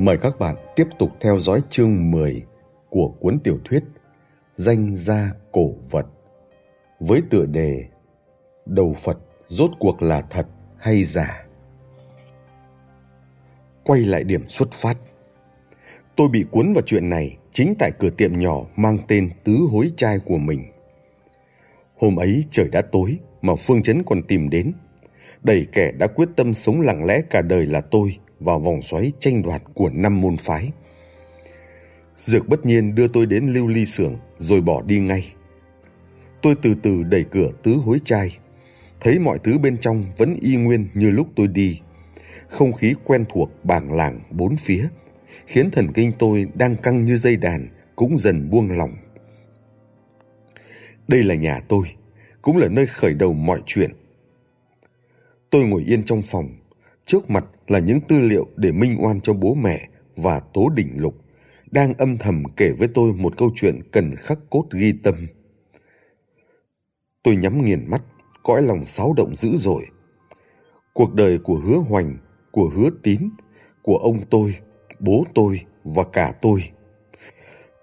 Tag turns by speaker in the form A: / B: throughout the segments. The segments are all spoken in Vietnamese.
A: Mời các bạn tiếp tục theo dõi chương 10 của cuốn tiểu thuyết Danh gia cổ vật với tựa đề Đầu Phật rốt cuộc là thật hay giả. Quay lại điểm xuất phát. Tôi bị cuốn vào chuyện này chính tại cửa tiệm nhỏ mang tên Tứ Hối Trai của mình. Hôm ấy trời đã tối mà Phương Chấn còn tìm đến. Đẩy kẻ đã quyết tâm sống lặng lẽ cả đời là tôi vào vòng xoáy tranh đoạt của năm môn phái. Dược bất nhiên đưa tôi đến lưu ly xưởng rồi bỏ đi ngay. Tôi từ từ đẩy cửa tứ hối trai, thấy mọi thứ bên trong vẫn y nguyên như lúc tôi đi. Không khí quen thuộc bảng làng bốn phía, khiến thần kinh tôi đang căng như dây đàn cũng dần buông lỏng. Đây là nhà tôi, cũng là nơi khởi đầu mọi chuyện. Tôi ngồi yên trong phòng, trước mặt là những tư liệu để minh oan cho bố mẹ và Tố Đỉnh Lục, đang âm thầm kể với tôi một câu chuyện cần khắc cốt ghi tâm. Tôi nhắm nghiền mắt, cõi lòng xáo động dữ dội. Cuộc đời của hứa hoành, của hứa tín, của ông tôi, bố tôi và cả tôi.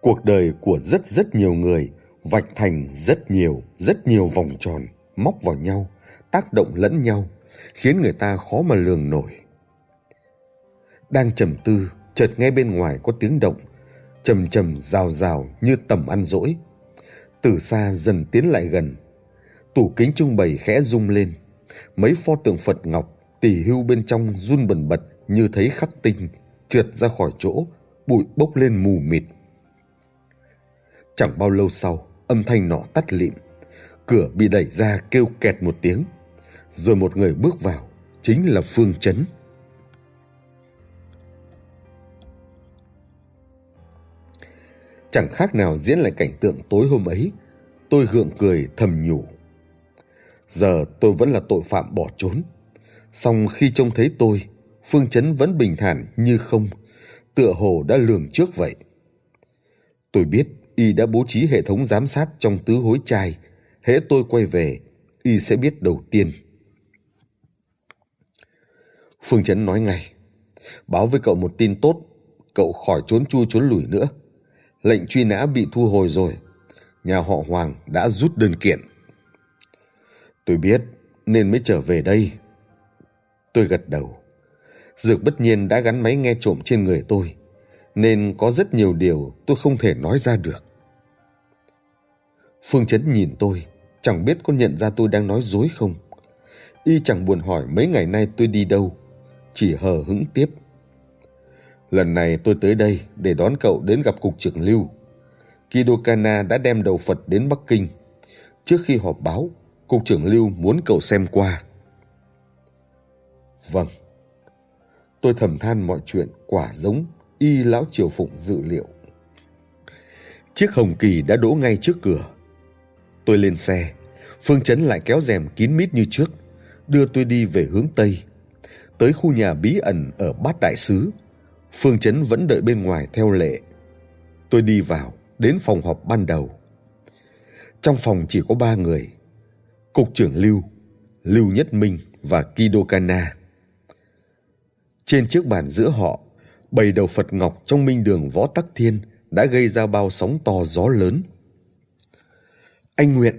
A: Cuộc đời của rất rất nhiều người vạch thành rất nhiều, rất nhiều vòng tròn, móc vào nhau, tác động lẫn nhau, khiến người ta khó mà lường nổi. Đang trầm tư, chợt nghe bên ngoài có tiếng động, trầm trầm rào rào như tầm ăn dỗi. Từ xa dần tiến lại gần, tủ kính trưng bày khẽ rung lên, mấy pho tượng Phật ngọc tỳ hưu bên trong run bần bật như thấy khắc tinh, trượt ra khỏi chỗ, bụi bốc lên mù mịt. Chẳng bao lâu sau, âm thanh nọ tắt lịm, cửa bị đẩy ra kêu kẹt một tiếng, rồi một người bước vào, chính là Phương Chấn. Chẳng khác nào diễn lại cảnh tượng tối hôm ấy, tôi gượng cười thầm nhủ. Giờ tôi vẫn là tội phạm bỏ trốn, song khi trông thấy tôi, Phương Chấn vẫn bình thản như không, tựa hồ đã lường trước vậy. Tôi biết y đã bố trí hệ thống giám sát trong tứ hối trai, hễ tôi quay về, y sẽ biết đầu tiên. Phương Chấn nói ngay, báo với cậu một tin tốt, cậu khỏi trốn chui trốn lủi nữa. Lệnh truy nã bị thu hồi rồi, nhà họ Hoàng đã rút đơn kiện. Tôi biết, nên mới trở về đây. Tôi gật đầu. Dược bất nhiên đã gắn máy nghe trộm trên người tôi, nên có rất nhiều điều tôi không thể nói ra được. Phương Chấn nhìn tôi, chẳng biết có nhận ra tôi đang nói dối không. Y chẳng buồn hỏi mấy ngày nay tôi đi đâu, chỉ hờ hững tiếp. Lần này tôi tới đây để đón cậu đến gặp cục trưởng Lưu. Kido Kana đã đem đầu Phật đến Bắc Kinh. Trước khi họp báo, cục trưởng Lưu muốn cậu xem qua. Vâng. Tôi thầm than mọi chuyện quả giống y lão triều phụng dự liệu. Chiếc hồng kỳ đã đỗ ngay trước cửa. Tôi lên xe, Phương Chấn lại kéo rèm kín mít như trước, đưa tôi đi về hướng Tây. Tới khu nhà bí ẩn ở Bát Đại Sứ, Phương Chấn vẫn đợi bên ngoài theo lệ. Tôi đi vào, đến phòng họp ban đầu. Trong phòng chỉ có ba người, Cục trưởng Lưu, Lưu Nhất Minh và Kido Kana. Trên chiếc bàn giữa họ, bầy đầu Phật Ngọc trong minh đường Võ Tắc Thiên đã gây ra bao sóng to gió lớn. Anh Nguyện.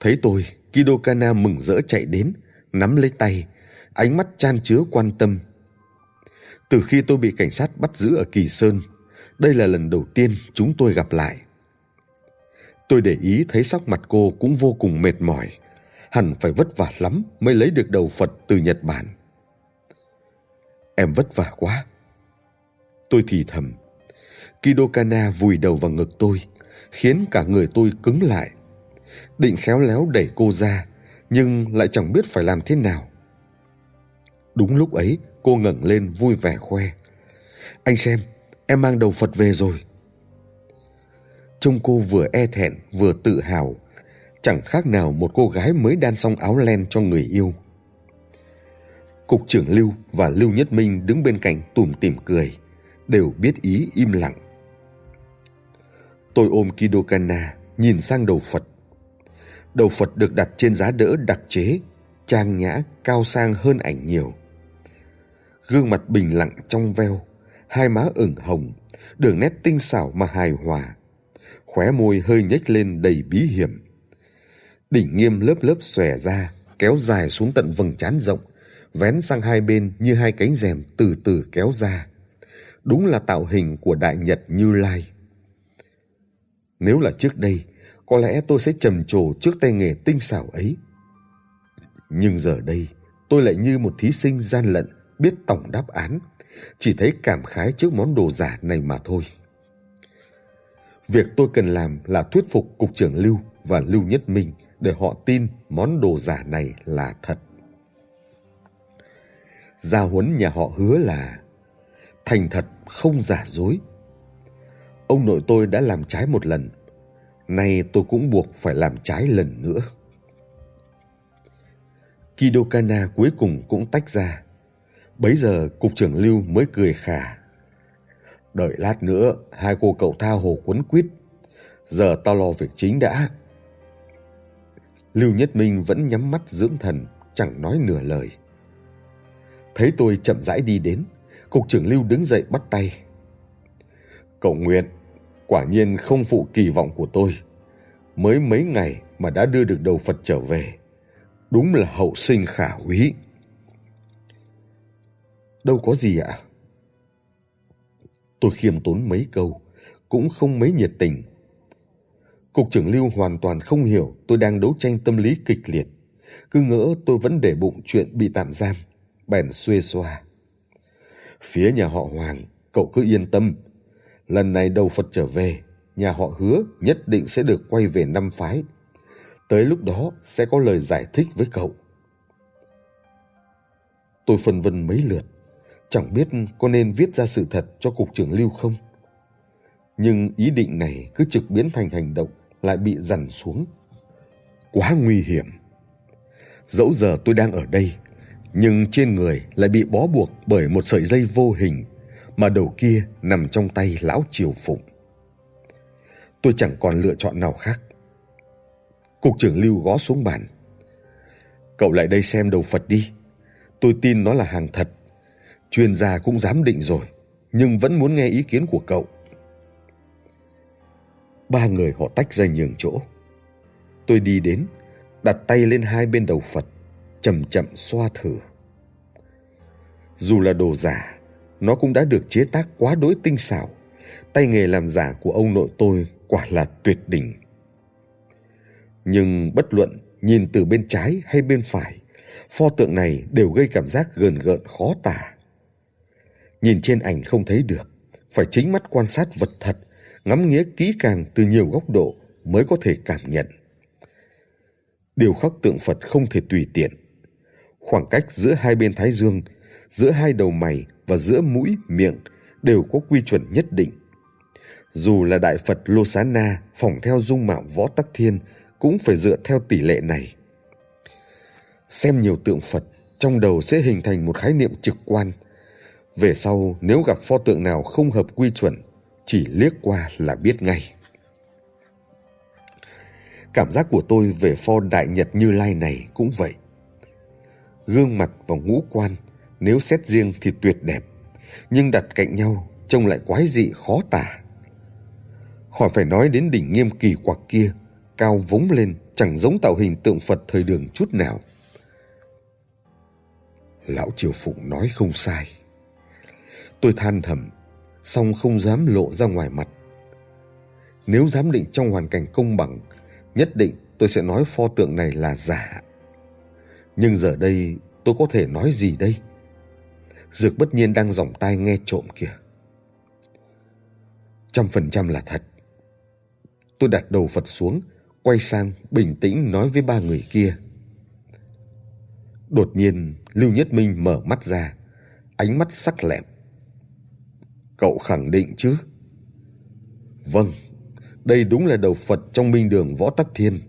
A: Thấy tôi, Kido Kana mừng rỡ chạy đến, nắm lấy tay, ánh mắt chan chứa quan tâm. Từ khi tôi bị cảnh sát bắt giữ ở Kỳ Sơn, đây là lần đầu tiên chúng tôi gặp lại. Tôi để ý thấy sắc mặt cô cũng vô cùng mệt mỏi, hẳn phải vất vả lắm mới lấy được đầu Phật từ Nhật Bản. Em vất vả quá. Tôi thì thầm. Kido Kana vùi đầu vào ngực tôi, khiến cả người tôi cứng lại. Định khéo léo đẩy cô ra, nhưng lại chẳng biết phải làm thế nào. Đúng lúc ấy, cô ngẩng lên vui vẻ khoe. Anh xem, em mang đầu Phật về rồi. Trông cô vừa e thẹn vừa tự hào, chẳng khác nào một cô gái mới đan xong áo len cho người yêu. Cục trưởng Lưu và Lưu Nhất Minh đứng bên cạnh tủm tỉm cười, đều biết ý im lặng. Tôi ôm Kido Kana, nhìn sang đầu Phật. Đầu Phật được đặt trên giá đỡ đặc chế, trang nhã, cao sang hơn ảnh nhiều. Gương mặt bình lặng trong veo, hai má ửng hồng, đường nét tinh xảo mà hài hòa. Khóe môi hơi nhếch lên đầy bí hiểm. Đỉnh nghiêm lớp lớp xòe ra, kéo dài xuống tận vầng trán rộng, vén sang hai bên như hai cánh rèm từ từ kéo ra. Đúng là tạo hình của Đại Nhật Như Lai. Nếu là trước đây, có lẽ tôi sẽ trầm trồ trước tay nghề tinh xảo ấy. Nhưng giờ đây, tôi lại như một thí sinh gian lận biết tổng đáp án, chỉ thấy cảm khái trước món đồ giả này mà thôi. Việc tôi cần làm là thuyết phục Cục trưởng Lưu và Lưu Nhất Minh để họ tin món đồ giả này là thật. Gia huấn nhà họ hứa là thành thật không giả dối. Ông nội tôi đã làm trái một lần, nay tôi cũng buộc phải làm trái lần nữa. Kidokana cuối cùng cũng tách ra. Bấy giờ cục trưởng Lưu mới cười khà. Đợi lát nữa, hai cô cậu tha hồ quấn quýt. Giờ tao lo việc chính đã. Lưu Nhất Minh vẫn nhắm mắt dưỡng thần, chẳng nói nửa lời. Thấy tôi chậm rãi đi đến, cục trưởng Lưu đứng dậy bắt tay. Cậu Nguyện, quả nhiên không phụ kỳ vọng của tôi. Mới mấy ngày mà đã đưa được đầu Phật trở về. Đúng là hậu sinh khả úy. Đâu có gì ạ. Tôi khiêm tốn mấy câu, cũng không mấy nhiệt tình. Cục trưởng Lưu hoàn toàn không hiểu tôi đang đấu tranh tâm lý kịch liệt. Cứ ngỡ tôi vẫn để bụng chuyện bị tạm giam, bèn xuê xoa. Phía nhà họ Hoàng, cậu cứ yên tâm. Lần này đầu Phật trở về, nhà họ hứa nhất định sẽ được quay về năm phái. Tới lúc đó sẽ có lời giải thích với cậu. Tôi phân vân mấy lượt, chẳng biết có nên viết ra sự thật cho cục trưởng Lưu không. Nhưng ý định này cứ trực biến thành hành động lại bị dằn xuống. Quá nguy hiểm. Dẫu giờ tôi đang ở đây, nhưng trên người lại bị bó buộc bởi một sợi dây vô hình mà đầu kia nằm trong tay lão triều phụng. Tôi chẳng còn lựa chọn nào khác. Cục trưởng Lưu gõ xuống bàn. Cậu lại đây xem đầu Phật đi. Tôi tin nó là hàng thật. Chuyên gia cũng dám định rồi, nhưng vẫn muốn nghe ý kiến của cậu. Ba người họ tách ra nhường chỗ. Tôi đi đến, đặt tay lên hai bên đầu Phật, chậm chậm xoa thử. Dù là đồ giả, nó cũng đã được chế tác quá đối tinh xảo. Tay nghề làm giả của ông nội tôi quả là tuyệt đỉnh. Nhưng bất luận nhìn từ bên trái hay bên phải, pho tượng này đều gây cảm giác gờn gợn khó tả. Nhìn trên ảnh không thấy được, phải chính mắt quan sát vật thật, ngắm nghía kỹ càng từ nhiều góc độ mới có thể cảm nhận. Điều khắc tượng Phật không thể tùy tiện. Khoảng cách giữa hai bên thái dương, giữa hai đầu mày và giữa mũi, miệng đều có quy chuẩn nhất định. Dù là Đại Phật Lô Xá Na phỏng theo dung mạo Võ Tắc Thiên cũng phải dựa theo tỷ lệ này. Xem nhiều tượng Phật, trong đầu sẽ hình thành một khái niệm trực quan. Về sau, nếu gặp pho tượng nào không hợp quy chuẩn, chỉ liếc qua là biết ngay. Cảm giác của tôi về pho đại nhật như lai này cũng vậy. Gương mặt và ngũ quan, nếu xét riêng thì tuyệt đẹp, nhưng đặt cạnh nhau trông lại quái dị khó tả. Khỏi phải nói đến đỉnh nghiêm kỳ quặc kia cao vống lên chẳng giống tạo hình tượng Phật thời đường chút nào. Lão Triều Phụng nói không sai. Tôi than thầm, song không dám lộ ra ngoài mặt. Nếu dám định trong hoàn cảnh công bằng, nhất định tôi sẽ nói pho tượng này là giả. Nhưng giờ đây tôi có thể nói gì đây? Dược bất nhiên đang dòng tai nghe trộm kìa. Trăm phần trăm là thật. Tôi đặt đầu Phật xuống, quay sang bình tĩnh nói với ba người kia. Đột nhiên, Lưu Nhất Minh mở mắt ra, ánh mắt sắc lẹm. Cậu khẳng định chứ? Vâng, đây đúng là đầu Phật trong minh đường Võ Tắc Thiên.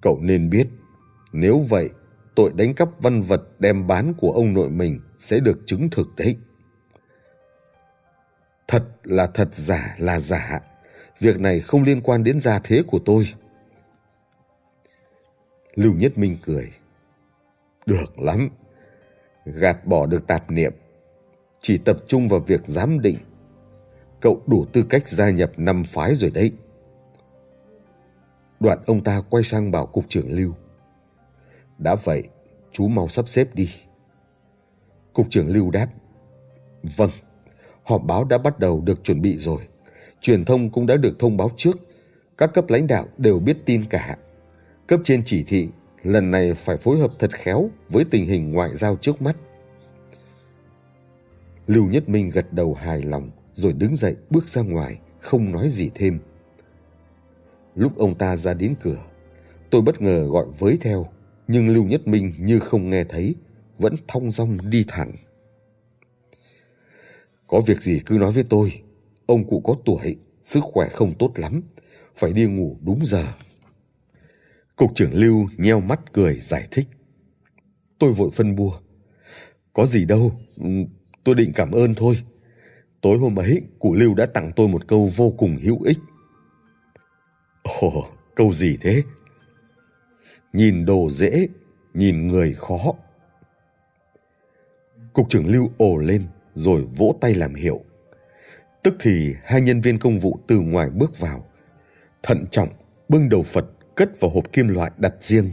A: Cậu nên biết, nếu vậy, tội đánh cắp văn vật đem bán của ông nội mình sẽ được chứng thực đấy. Thật là thật giả là giả việc này không liên quan đến gia thế của tôi. Lưu Nhất Minh cười. Được lắm. gạt bỏ được tạp niệm, chỉ tập trung vào việc giám định. Cậu đủ tư cách gia nhập năm phái rồi đấy. Đoạn ông ta quay sang bảo cục trưởng Lưu. Đã vậy, chú mau sắp xếp đi. Cục trưởng Lưu đáp. Vâng, họp báo đã bắt đầu được chuẩn bị rồi. Truyền thông cũng đã được thông báo trước. Các cấp lãnh đạo đều biết tin cả. Cấp trên chỉ thị lần này phải phối hợp thật khéo với tình hình ngoại giao trước mắt. Lưu Nhất Minh gật đầu hài lòng rồi đứng dậy bước ra ngoài, không nói gì thêm. Lúc ông ta ra đến cửa, tôi bất ngờ gọi với theo, nhưng Lưu Nhất Minh như không nghe thấy, vẫn thong dong đi thẳng. Có việc gì cứ nói với tôi, ông cụ có tuổi, sức khỏe không tốt lắm, phải đi ngủ đúng giờ. Cục trưởng Lưu nheo mắt cười giải thích. Tôi vội phân bua. Có gì đâu, tôi định cảm ơn thôi. Tối hôm ấy, cụ Lưu đã tặng tôi một câu vô cùng hữu ích. Ồ, câu gì thế? Nhìn đồ dễ, nhìn người khó. Cục trưởng Lưu ồ lên rồi vỗ tay làm hiệu. Tức thì hai nhân viên công vụ từ ngoài bước vào. Thận trọng, bưng đầu Phật cất vào hộp kim loại đặt riêng.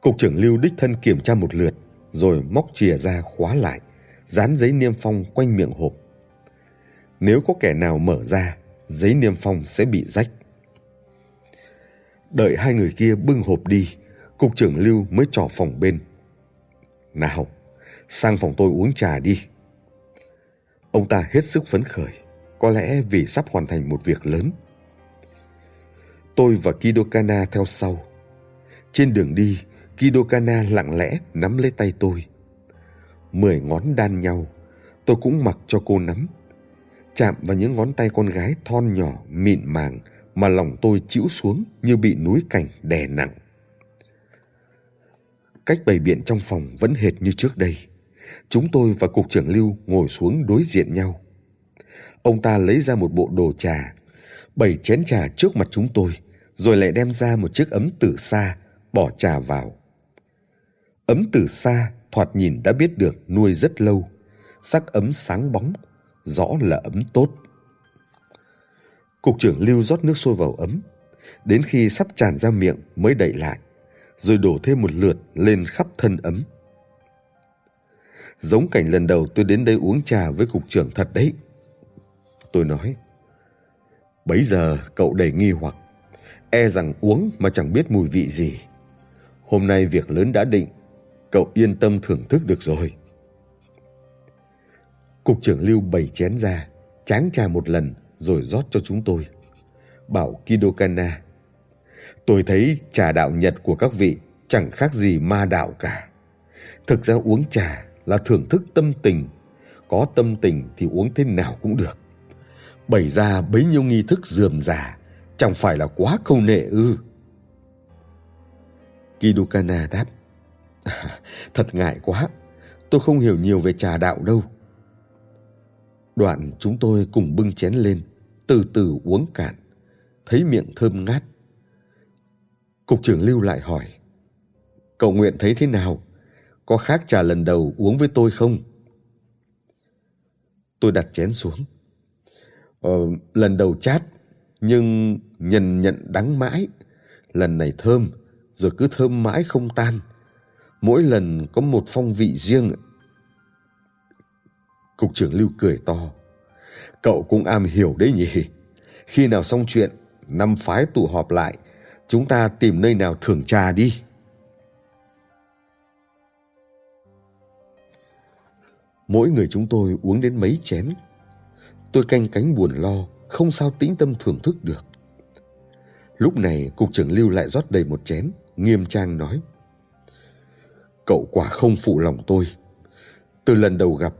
A: Cục trưởng Lưu đích thân kiểm tra một lượt, rồi móc chìa ra khóa lại, dán giấy niêm phong quanh miệng hộp. Nếu có kẻ nào mở ra, giấy niêm phong sẽ bị rách. Đợi hai người kia bưng hộp đi, cục trưởng Lưu mới trò phòng bên. Nào, sang phòng tôi uống trà đi. Ông ta hết sức phấn khởi, có lẽ vì sắp hoàn thành một việc lớn. Tôi và Kidokana theo sau. Trên đường đi, Kidokana lặng lẽ nắm lấy tay tôi. Mười ngón đan nhau, tôi cũng mặc cho cô nắm. Chạm vào những ngón tay con gái thon nhỏ, mịn màng mà lòng tôi chịu xuống như bị núi cảnh đè nặng. Cách bày biện trong phòng vẫn hệt như trước đây. Chúng tôi và cục trưởng Lưu ngồi xuống đối diện nhau. Ông ta lấy ra một bộ đồ trà bày chén trà trước mặt chúng tôi, rồi lại đem ra một chiếc ấm từ xa, bỏ trà vào. Ấm từ xa thoạt nhìn đã biết được nuôi rất lâu, sắc ấm sáng bóng, rõ là ấm tốt. Cục trưởng Lưu rót nước sôi vào ấm, đến khi sắp tràn ra miệng mới đậy lại, rồi đổ thêm một lượt lên khắp thân ấm. Giống cảnh lần đầu tôi đến đây uống trà với cục trưởng thật đấy. Tôi nói, Bấy giờ cậu đầy nghi hoặc, e rằng uống mà chẳng biết mùi vị gì. Hôm nay việc lớn đã định, cậu yên tâm thưởng thức được rồi. Cục trưởng Lưu bày chén ra, tráng trà một lần rồi rót cho chúng tôi. Bảo Kidokana, tôi thấy trà đạo Nhật của các vị chẳng khác gì ma đạo cả. Thực ra uống trà là thưởng thức tâm tình, có tâm tình thì uống thế nào cũng được bày ra bấy nhiêu nghi thức dườm già chẳng phải là quá câu nệ ư Kidokana đáp thật ngại quá. Tôi không hiểu nhiều về trà đạo đâu. Đoạn chúng tôi cùng bưng chén lên từ từ uống cạn thấy miệng thơm ngát. Cục trưởng lưu lại hỏi cậu nguyện thấy thế nào? Có khác trà lần đầu uống với tôi không? Tôi đặt chén xuống. Ờ, lần đầu chát nhưng nhận nhận đắng mãi. Lần này thơm rồi cứ thơm mãi không tan mỗi lần có một phong vị riêng cục trưởng lưu cười to cậu cũng am hiểu đấy nhỉ khi nào xong chuyện năm phái tụ họp lại chúng ta tìm nơi nào thưởng trà đi mỗi người chúng tôi uống đến mấy chén Tôi canh cánh buồn lo, không sao tĩnh tâm thưởng thức được. Lúc này cục trưởng Lưu lại rót đầy một chén, nghiêm trang nói. Cậu quả không phụ lòng tôi. Từ lần đầu gặp,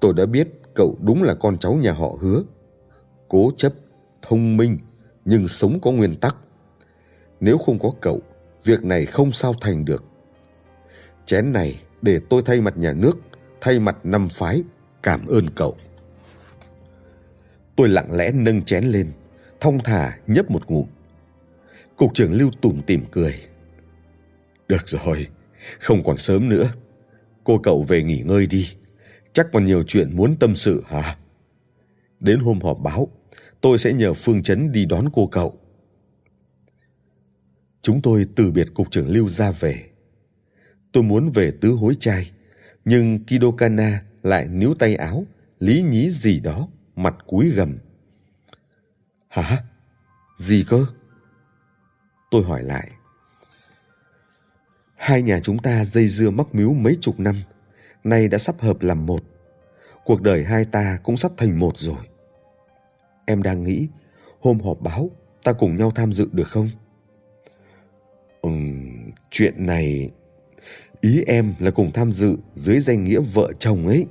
A: tôi đã biết cậu đúng là con cháu nhà họ hứa. Cố chấp, thông minh, nhưng sống có nguyên tắc. Nếu không có cậu, việc này không sao thành được. Chén này để tôi thay mặt nhà nước, thay mặt năm phái, cảm ơn cậu. Tôi lặng lẽ nâng chén lên, thong thả nhấp một ngụm. Cục trưởng Lưu tủm tỉm cười. Được rồi, không còn sớm nữa. Cô cậu về nghỉ ngơi đi. Chắc còn nhiều chuyện muốn tâm sự hả? Đến hôm họp báo, tôi sẽ nhờ Phương Chấn đi đón cô cậu. Chúng tôi từ biệt cục trưởng Lưu ra về. Tôi muốn về tứ hối trai, nhưng Kido Kana lại níu tay áo, lý nhí gì đó, mặt cúi gầm. Hả? Gì cơ? Tôi hỏi lại. Hai nhà chúng ta dây dưa mắc miếu mấy chục năm, nay đã sắp hợp làm một. Cuộc đời hai ta cũng sắp thành một rồi. Em đang nghĩ, hôm họp báo, ta cùng nhau tham dự được không? Ừm, chuyện này... Ý em là cùng tham dự dưới danh nghĩa vợ chồng ấy.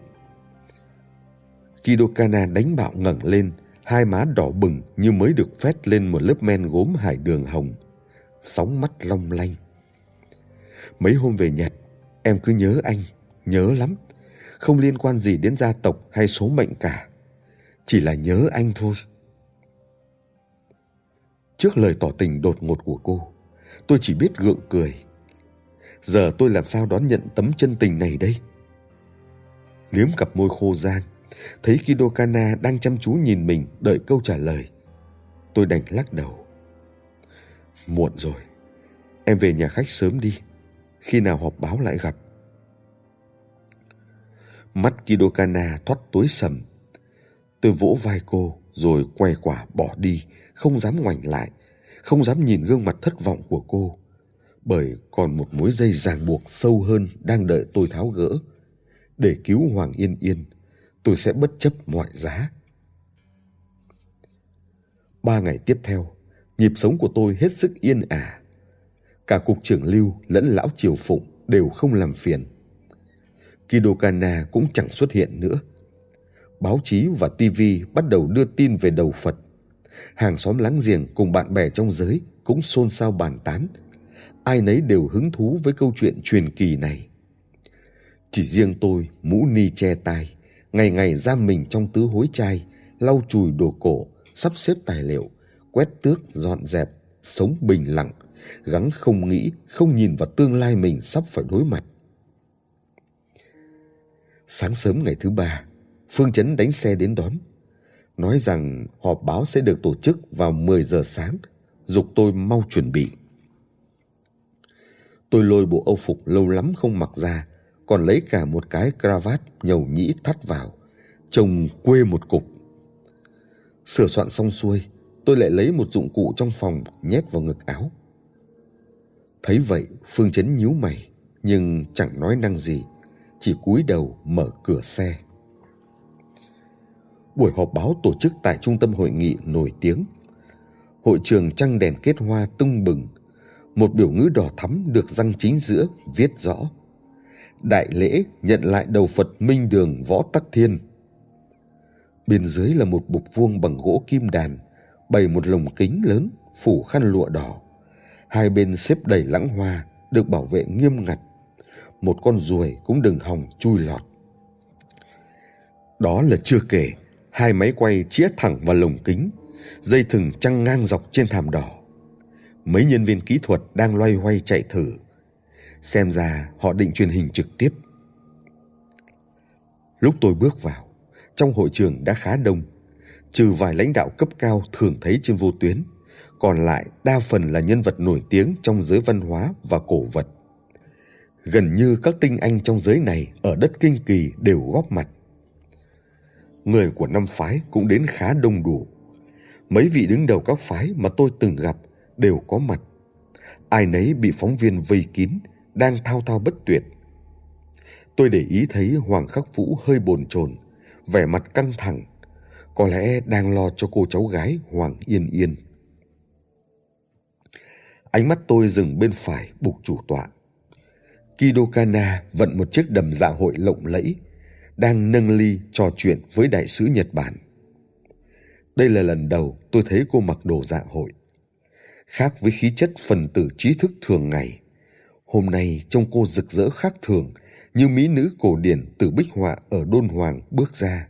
A: Kidokana đánh bạo ngẩng lên, hai má đỏ bừng như mới được phét lên một lớp men gốm hải đường hồng. Sóng mắt long lanh. Mấy hôm về Nhật, em cứ nhớ anh, nhớ lắm. Không liên quan gì đến gia tộc hay số mệnh cả. Chỉ là nhớ anh thôi. Trước lời tỏ tình đột ngột của cô, tôi chỉ biết gượng cười. Giờ tôi làm sao đón nhận tấm chân tình này đây? Liếm cặp môi khô gian, thấy Kidokana đang chăm chú nhìn mình đợi câu trả lời. Tôi đành lắc đầu. Muộn rồi, em về nhà khách sớm đi, khi nào họp báo lại gặp. Mắt Kidokana thoát tối sầm. Tôi vỗ vai cô rồi quay quả bỏ đi, không dám ngoảnh lại, không dám nhìn gương mặt thất vọng của cô, bởi còn một mối dây ràng buộc sâu hơn đang đợi tôi tháo gỡ. Để cứu Hoàng Yên Yên, tôi sẽ bất chấp mọi giá. Ba ngày tiếp theo, nhịp sống của tôi hết sức yên ả. Cả cục trưởng Lưu lẫn lão Triều Phụng đều không làm phiền. Kidokana cũng chẳng xuất hiện nữa. Báo chí và TV bắt đầu đưa tin về đầu Phật. Hàng xóm láng giềng cùng bạn bè trong giới cũng xôn xao bàn tán. Ai nấy đều hứng thú với câu chuyện truyền kỳ này. Chỉ riêng tôi, mũ ni che tai, ngày ngày giam mình trong tứ hối chai, lau chùi đồ cổ, sắp xếp tài liệu, quét tước, dọn dẹp, sống bình lặng, gắng không nghĩ, không nhìn vào tương lai mình sắp phải đối mặt. Sáng sớm ngày thứ ba, Phương Chấn đánh xe đến đón. Nói rằng họp báo sẽ được tổ chức vào 10 giờ sáng, dục tôi mau chuẩn bị. Tôi lôi bộ âu phục lâu lắm không mặc ra, còn lấy cả một cái cravat nhầu nhĩ thắt vào, trông quê một cục. Sửa soạn xong xuôi, tôi lại lấy một dụng cụ trong phòng nhét vào ngực áo. Thấy vậy, Phương Chấn nhíu mày, nhưng chẳng nói năng gì, chỉ cúi đầu mở cửa xe. Buổi họp báo tổ chức tại trung tâm hội nghị nổi tiếng. Hội trường trăng đèn kết hoa tung bừng, một biểu ngữ đỏ thắm được răng chính giữa viết rõ. Đại lễ nhận lại đầu Phật Minh Đường Võ Tắc Thiên. Bên dưới là một bục vuông bằng gỗ kim đàn, bày một lồng kính lớn phủ khăn lụa đỏ. Hai bên xếp đầy lãng hoa, được bảo vệ nghiêm ngặt. Một con ruồi cũng đừng hòng chui lọt. Đó là chưa kể, hai máy quay chĩa thẳng vào lồng kính, dây thừng trăng ngang dọc trên thảm đỏ. Mấy nhân viên kỹ thuật đang loay hoay chạy thử. Xem ra họ định truyền hình trực tiếp. Lúc tôi bước vào, trong hội trường đã khá đông, trừ vài lãnh đạo cấp cao thường thấy trên vô tuyến, còn lại đa phần là nhân vật nổi tiếng trong giới văn hóa và cổ vật. Gần như các tinh anh trong giới này ở đất kinh kỳ đều góp mặt. Người của năm phái cũng đến khá đông đủ. Mấy vị đứng đầu các phái mà tôi từng gặp đều có mặt. Ai nấy bị phóng viên vây kín, đang thao thao bất tuyệt. Tôi để ý thấy Hoàng Khắc Vũ hơi bồn chồn, vẻ mặt căng thẳng, có lẽ đang lo cho cô cháu gái Hoàng Yên Yên. Ánh mắt tôi dừng bên phải bục chủ tọa. Kidokana vận một chiếc đầm dạ hội lộng lẫy, đang nâng ly trò chuyện với đại sứ Nhật Bản. Đây là lần đầu tôi thấy cô mặc đồ dạ hội. Khác với khí chất phần tử trí thức thường ngày, hôm nay trông cô rực rỡ khác thường như mỹ nữ cổ điển từ bích họa ở Đôn Hoàng bước ra.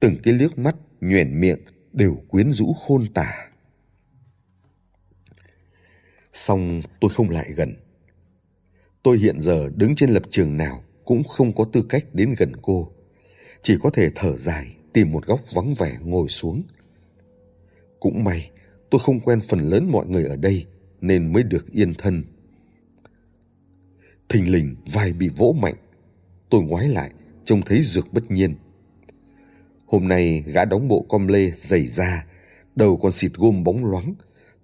A: Từng cái liếc mắt, nhoẻn miệng đều quyến rũ khôn tả. Xong tôi không lại gần. Tôi hiện giờ đứng trên lập trường nào cũng không có tư cách đến gần cô. Chỉ có thể thở dài, tìm một góc vắng vẻ ngồi xuống. Cũng may, tôi không quen phần lớn mọi người ở đây nên mới được yên thân. Thình lình vai bị vỗ mạnh. Tôi ngoái lại, trông thấy dược bất nhiên. Hôm nay gã đóng bộ com lê dày da, đầu còn xịt gôm bóng loáng,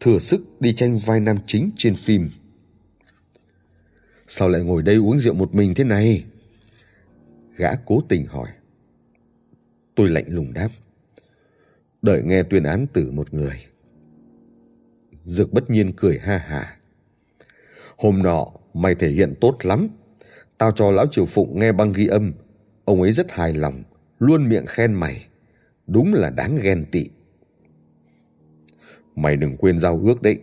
A: thừa sức đi tranh vai nam chính trên phim. Sao lại ngồi đây uống rượu một mình thế này? Gã cố tình hỏi. Tôi lạnh lùng đáp. Đợi nghe tuyên án tử một người. Dược bất nhiên cười ha hà. Hôm nọ mày thể hiện tốt lắm. Tao cho lão triều phụng nghe băng ghi âm. Ông ấy rất hài lòng, luôn miệng khen mày. Đúng là đáng ghen tị. Mày đừng quên giao ước đấy.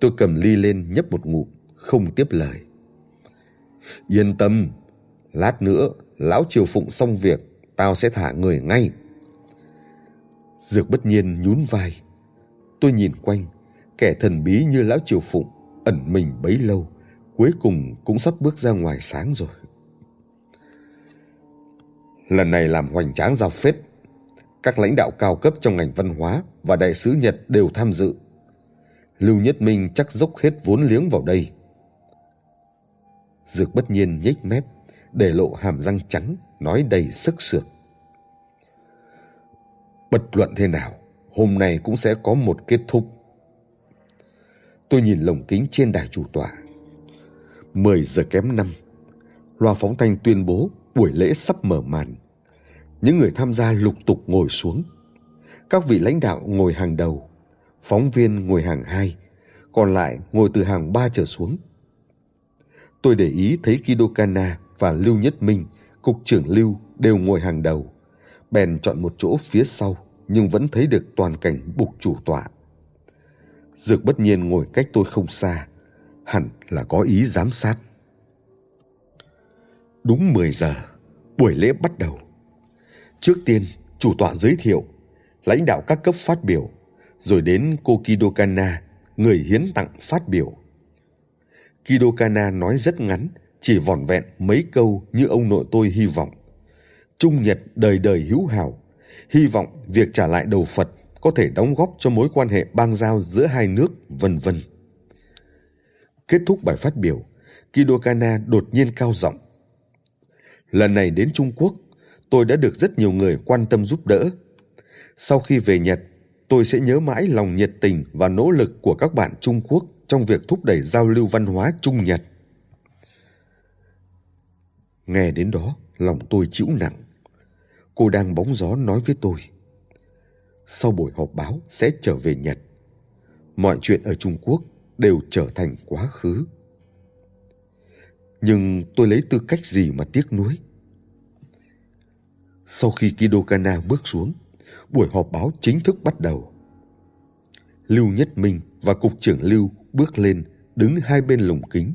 A: Tôi cầm ly lên nhấp một ngụm, không tiếp lời. Yên tâm, lát nữa lão triều phụng xong việc, tao sẽ thả người ngay. Dược bất nhiên nhún vai. Tôi nhìn quanh, kẻ thần bí như lão triều phụng, ẩn mình bấy lâu, cuối cùng cũng sắp bước ra ngoài sáng rồi. Lần này làm hoành tráng giao phết. Các lãnh đạo cao cấp trong ngành văn hóa và đại sứ Nhật đều tham dự. Lưu Nhất Minh chắc dốc hết vốn liếng vào đây. Dược bất nhiên nhếch mép, để lộ hàm răng trắng, nói đầy sức sược. Bất luận thế nào, hôm nay cũng sẽ có một kết thúc. Tôi nhìn lồng kính trên đài chủ tọa. 10 giờ kém năm, loa phóng thanh tuyên bố buổi lễ sắp mở màn. Những người tham gia lục tục ngồi xuống. Các vị lãnh đạo ngồi hàng đầu, phóng viên ngồi hàng hai, còn lại ngồi từ hàng ba trở xuống. Tôi để ý thấy Kido Kana và Lưu Nhất Minh, cục trưởng Lưu đều ngồi hàng đầu. Bèn chọn một chỗ phía sau nhưng vẫn thấy được toàn cảnh bục chủ tọa. Dược bất nhiên ngồi cách tôi không xa, hẳn là có ý giám sát. Đúng 10 giờ, buổi lễ bắt đầu. Trước tiên, chủ tọa giới thiệu, lãnh đạo các cấp phát biểu, rồi đến cô Kido Kana, người hiến tặng phát biểu. Kido Kana nói rất ngắn, chỉ vỏn vẹn mấy câu như ông nội tôi hy vọng. Trung Nhật đời đời hữu hảo, hy vọng việc trả lại đầu Phật có thể đóng góp cho mối quan hệ bang giao giữa hai nước, vân vân. Kết thúc bài phát biểu, Kido Kana đột nhiên cao giọng. Lần này đến Trung Quốc, tôi đã được rất nhiều người quan tâm giúp đỡ. Sau khi về Nhật, tôi sẽ nhớ mãi lòng nhiệt tình và nỗ lực của các bạn Trung Quốc trong việc thúc đẩy giao lưu văn hóa Trung Nhật. Nghe đến đó, lòng tôi chịu nặng. Cô đang bóng gió nói với tôi. Sau buổi họp báo sẽ trở về Nhật. Mọi chuyện ở Trung Quốc đều trở thành quá khứ. Nhưng tôi lấy tư cách gì mà tiếc nuối? Sau khi Kido Kana bước xuống, buổi họp báo chính thức bắt đầu. Lưu Nhất Minh và Cục trưởng Lưu bước lên đứng hai bên lồng kính.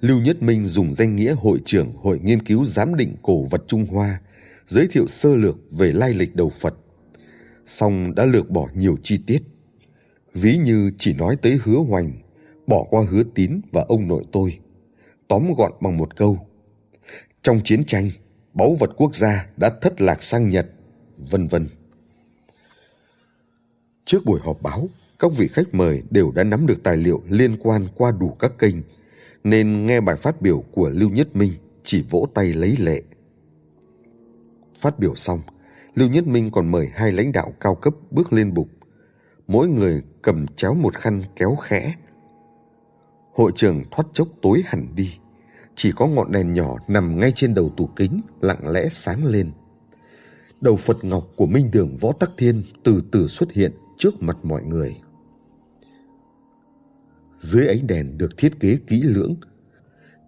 A: Lưu Nhất Minh dùng danh nghĩa hội trưởng Hội Nghiên cứu Giám định Cổ vật Trung Hoa giới thiệu sơ lược về lai lịch đầu Phật, song đã lược bỏ nhiều chi tiết. Ví như chỉ nói tới hứa hoành, bỏ qua hứa tín và ông nội tôi. Tóm gọn bằng một câu. Trong chiến tranh, báu vật quốc gia đã thất lạc sang Nhật, vân vân. Trước buổi họp báo, các vị khách mời đều đã nắm được tài liệu liên quan qua đủ các kênh, nên nghe bài phát biểu của Lưu Nhất Minh chỉ vỗ tay lấy lệ. Phát biểu xong, Lưu Nhất Minh còn mời hai lãnh đạo cao cấp bước lên bục. Mỗi người cầm chéo một khăn kéo khẽ. Hội trường thoát chốc tối hẳn đi. Chỉ có ngọn đèn nhỏ nằm ngay trên đầu tủ kính lặng lẽ sáng lên. Đầu Phật Ngọc của Minh Đường Võ Tắc Thiên từ từ xuất hiện trước mặt mọi người. Dưới ánh đèn được thiết kế kỹ lưỡng,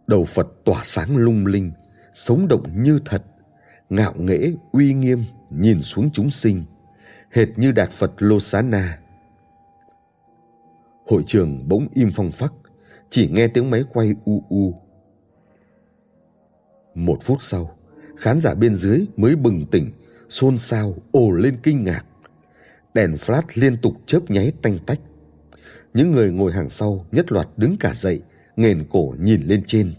A: đầu Phật tỏa sáng lung linh, sống động như thật, ngạo nghễ uy nghiêm nhìn xuống chúng sinh, hệt như đạt Phật Lô Xá Na. Hội trường bỗng im phong phắc, chỉ nghe tiếng máy quay u u. Một phút sau, khán giả bên dưới mới bừng tỉnh, xôn xao, ồ lên kinh ngạc. Đèn flash liên tục chớp nháy tanh tách. Những người ngồi hàng sau nhất loạt đứng cả dậy, nghền cổ nhìn lên trên.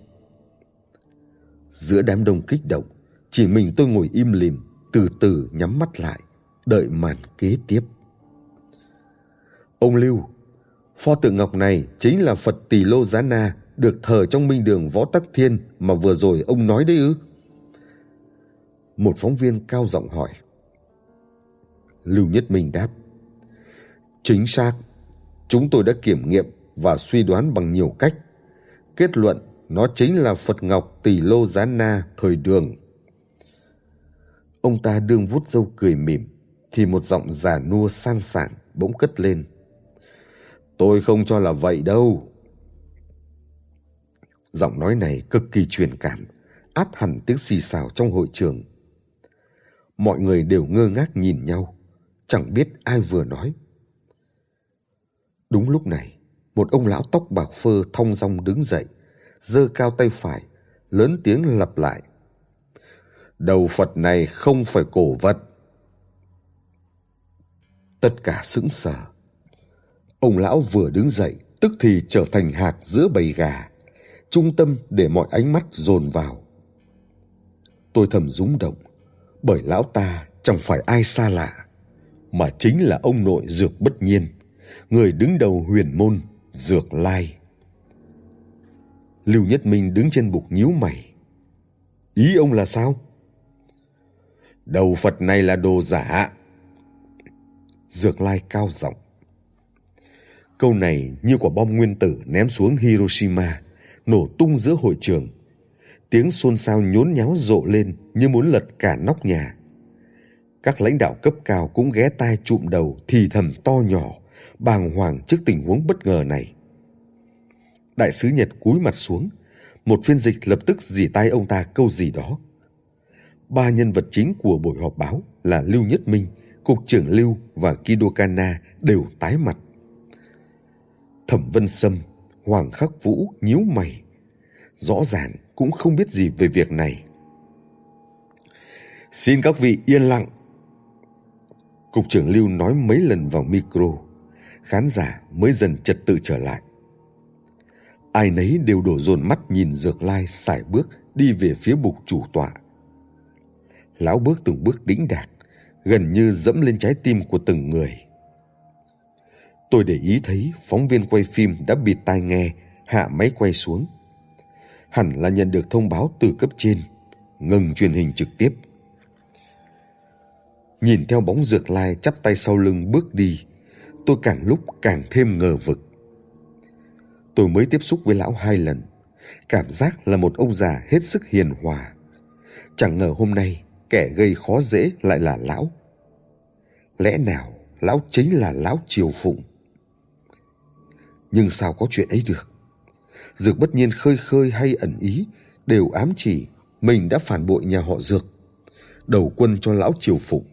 A: Giữa đám đông kích động, chỉ mình tôi ngồi im lìm, từ từ nhắm mắt lại, đợi màn kế tiếp. Ông Lưu, pho tượng ngọc này chính là Phật Tỳ Lô Giá Na được thờ trong minh đường Võ Tắc Thiên mà vừa rồi ông nói đấy ư? Một phóng viên cao giọng hỏi. Lưu Nhất Minh đáp. Chính xác, chúng tôi đã kiểm nghiệm và suy đoán bằng nhiều cách. Kết luận nó chính là Phật Ngọc Tỷ Lô Giá Na thời đường. Ông ta đương vút râu cười mỉm, thì một giọng già nua sang sảng bỗng cất lên. Tôi không cho là vậy đâu. Giọng nói này cực kỳ truyền cảm, át hẳn tiếng xì xào trong hội trường. Mọi người đều ngơ ngác nhìn nhau, chẳng biết ai vừa nói. Đúng lúc này, một ông lão tóc bạc phơ thong dong đứng dậy, giơ cao tay phải, lớn tiếng lặp lại. Đầu Phật này không phải cổ vật. Tất cả sững sờ. Ông lão vừa đứng dậy, tức thì trở thành hạt giữa bầy gà, trung tâm để mọi ánh mắt dồn vào. Tôi thầm rúng động, bởi lão ta chẳng phải ai xa lạ, mà chính là ông nội Dược Bất Nhiên, người đứng đầu huyền môn Dược Lai. Lưu Nhất Minh đứng trên bục nhíu mày. Ý ông là sao? Đầu Phật này là đồ giả. Dược Lai cao giọng. Câu này như quả bom nguyên tử ném xuống Hiroshima, nổ tung giữa hội trường. Tiếng xôn xao nhốn nháo rộ lên như muốn lật cả nóc nhà. Các lãnh đạo cấp cao cũng ghé tai trụm đầu thì thầm to nhỏ, bàng hoàng trước tình huống bất ngờ này. Đại sứ Nhật cúi mặt xuống, một phiên dịch lập tức dì tay ông ta câu gì đó. Ba nhân vật chính của buổi họp báo là Lưu Nhất Minh, Cục trưởng Lưu và Kido Kana đều tái mặt. Thẩm Vân Sâm, Hoàng Khắc Vũ nhíu mày. Rõ ràng cũng không biết gì về việc này. Xin các vị yên lặng. Cục trưởng Lưu nói mấy lần vào micro. Khán giả mới dần trật tự trở lại. Ai nấy đều đổ dồn mắt nhìn Dược Lai sải bước đi về phía bục chủ tọa. Lão bước từng bước đĩnh đạc, gần như dẫm lên trái tim của từng người. Tôi để ý thấy phóng viên quay phim đã bịt tai nghe, hạ máy quay xuống. Hẳn là nhận được thông báo từ cấp trên, ngừng truyền hình trực tiếp. Nhìn theo bóng dược lai chắp tay sau lưng bước đi, tôi càng lúc càng thêm ngờ vực. Tôi mới tiếp xúc với lão hai lần, cảm giác là một ông già hết sức hiền hòa. Chẳng ngờ hôm nay kẻ gây khó dễ lại là lão. Lẽ nào lão chính là lão Triều Phụng? Nhưng sao có chuyện ấy được? Dược bất nhiên khơi khơi hay ẩn ý đều ám chỉ mình đã phản bội nhà họ Dược, đầu quân cho lão Triều Phụng.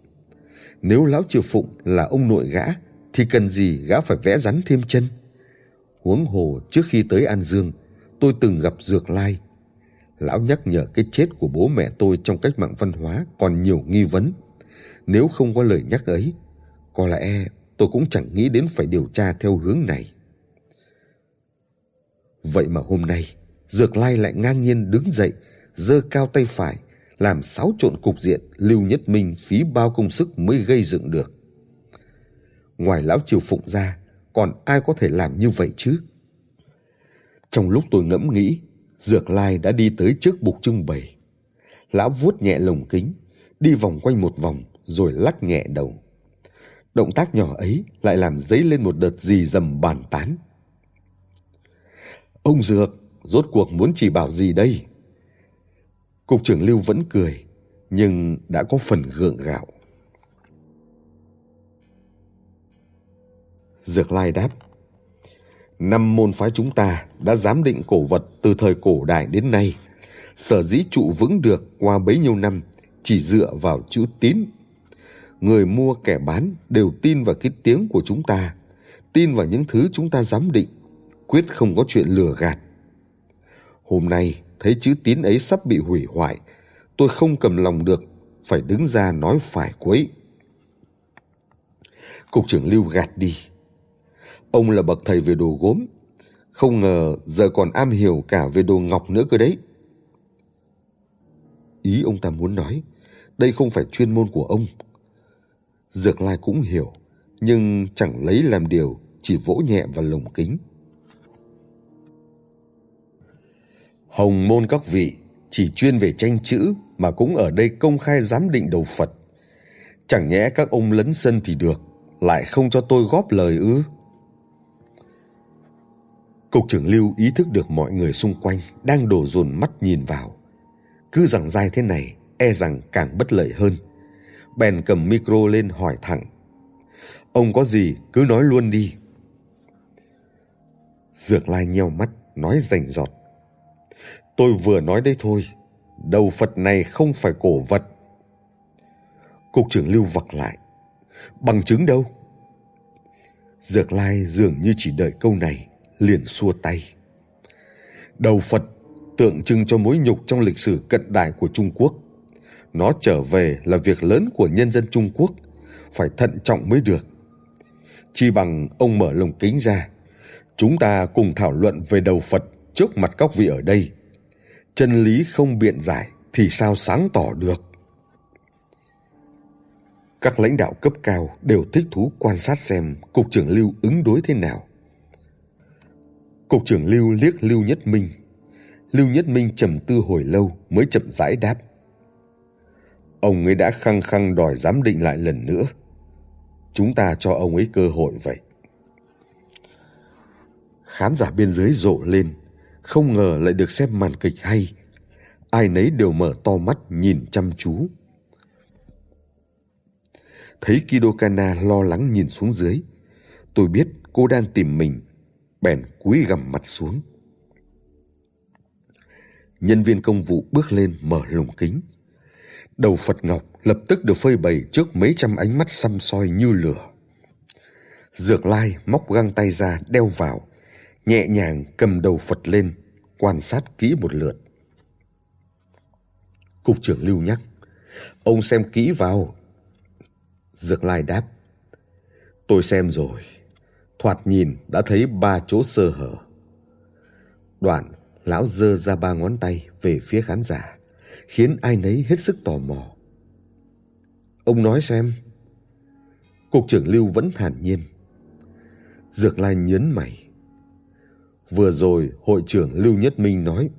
A: Nếu lão Triều Phụng là ông nội gã thì cần gì gã phải vẽ rắn thêm chân? Huống hồ trước khi tới An Dương, tôi từng gặp Dược Lai. Lão nhắc nhở cái chết của bố mẹ tôi trong cách mạng văn hóa còn nhiều nghi vấn. Nếu không có lời nhắc ấy, có lẽ tôi cũng chẳng nghĩ đến phải điều tra theo hướng này. Vậy mà hôm nay, Dược Lai lại ngang nhiên đứng dậy, giơ cao tay phải, làm xáo trộn cục diện Lưu Nhất Minh phí bao công sức mới gây dựng được. Ngoài lão Triều Phụng ra, còn ai có thể làm như vậy chứ? Trong lúc tôi ngẫm nghĩ, Dược Lai đã đi tới trước bục trưng bày. Lão vuốt nhẹ lồng kính, đi vòng quanh một vòng rồi lắc nhẹ đầu. Động tác nhỏ ấy lại làm dấy lên một đợt gì dầm bàn tán. Ông Dược, rốt cuộc muốn chỉ bảo gì đây? Cục trưởng Lưu vẫn cười, nhưng đã có phần gượng gạo. Dược Lai đáp. Năm môn phái chúng ta đã giám định cổ vật từ thời cổ đại đến nay. Sở dĩ trụ vững được qua bấy nhiêu năm chỉ dựa vào chữ tín. Người mua kẻ bán đều tin vào cái tiếng của chúng ta, tin vào những thứ chúng ta giám định, quyết không có chuyện lừa gạt. Hôm nay thấy chữ tín ấy sắp bị hủy hoại, tôi không cầm lòng được, phải đứng ra nói phải quấy. Cục trưởng Lưu gạt đi. Ông là bậc thầy về đồ gốm, không ngờ giờ còn am hiểu cả về đồ ngọc nữa cơ đấy. ý ông ta muốn nói. Đây không phải chuyên môn của ông. Dược Lai cũng hiểu, nhưng chẳng lấy làm điều, chỉ vỗ nhẹ vào lồng kính. Hồng môn các vị chỉ chuyên về tranh chữ mà cũng ở đây công khai giám định đầu Phật. Chẳng nhẽ các ông lấn sân thì được, lại không cho tôi góp lời ư? Cục trưởng Lưu ý thức được mọi người xung quanh đang đổ dồn mắt nhìn vào. Cứ rằng dai thế này, e rằng càng bất lợi hơn. Bèn cầm micro lên hỏi thẳng. Ông có gì cứ nói luôn đi. Dược lai nheo mắt, nói rành giọt. Tôi vừa nói đây thôi, đầu Phật này không phải cổ vật. Cục trưởng Lưu vặc lại. Bằng chứng đâu? Dược lai dường như chỉ đợi câu này, liền xua tay. Đầu Phật tượng trưng cho mối nhục trong lịch sử cận đại của Trung Quốc. Nó trở về là việc lớn của nhân dân Trung Quốc, phải thận trọng mới được. Chi bằng ông mở lồng kính ra, chúng ta cùng thảo luận về đầu Phật trước mặt các vị ở đây. Chân lý không biện giải thì sao sáng tỏ được? Các lãnh đạo cấp cao đều thích thú quan sát xem Cục trưởng Lưu ứng đối thế nào. Cục trưởng Lưu liếc Lưu Nhất Minh. Lưu Nhất Minh trầm tư hồi lâu mới chậm rãi đáp. Ông ấy đã khăng khăng đòi giám định lại lần nữa. Chúng ta cho ông ấy cơ hội vậy. Khán giả bên dưới rộ lên, không ngờ lại được xem màn kịch hay. Ai nấy đều mở to mắt nhìn chăm chú. Thấy Kido Kana lo lắng nhìn xuống dưới. Tôi biết cô đang tìm mình bèn cúi gằm mặt xuống. Nhân viên công vụ bước lên mở lồng kính. Đầu Phật Ngọc lập tức được phơi bày trước mấy trăm ánh mắt xăm soi như lửa. Dược lai móc găng tay ra đeo vào, nhẹ nhàng cầm đầu Phật lên, quan sát kỹ một lượt. Cục trưởng lưu nhắc, ông xem kỹ vào. Dược lai đáp, tôi xem rồi thoạt nhìn đã thấy ba chỗ sơ hở. Đoạn, lão dơ ra ba ngón tay về phía khán giả, khiến ai nấy hết sức tò mò. Ông nói xem. Cục trưởng Lưu vẫn thản nhiên. Dược Lai nhớn mày. Vừa rồi, hội trưởng Lưu Nhất Minh nói,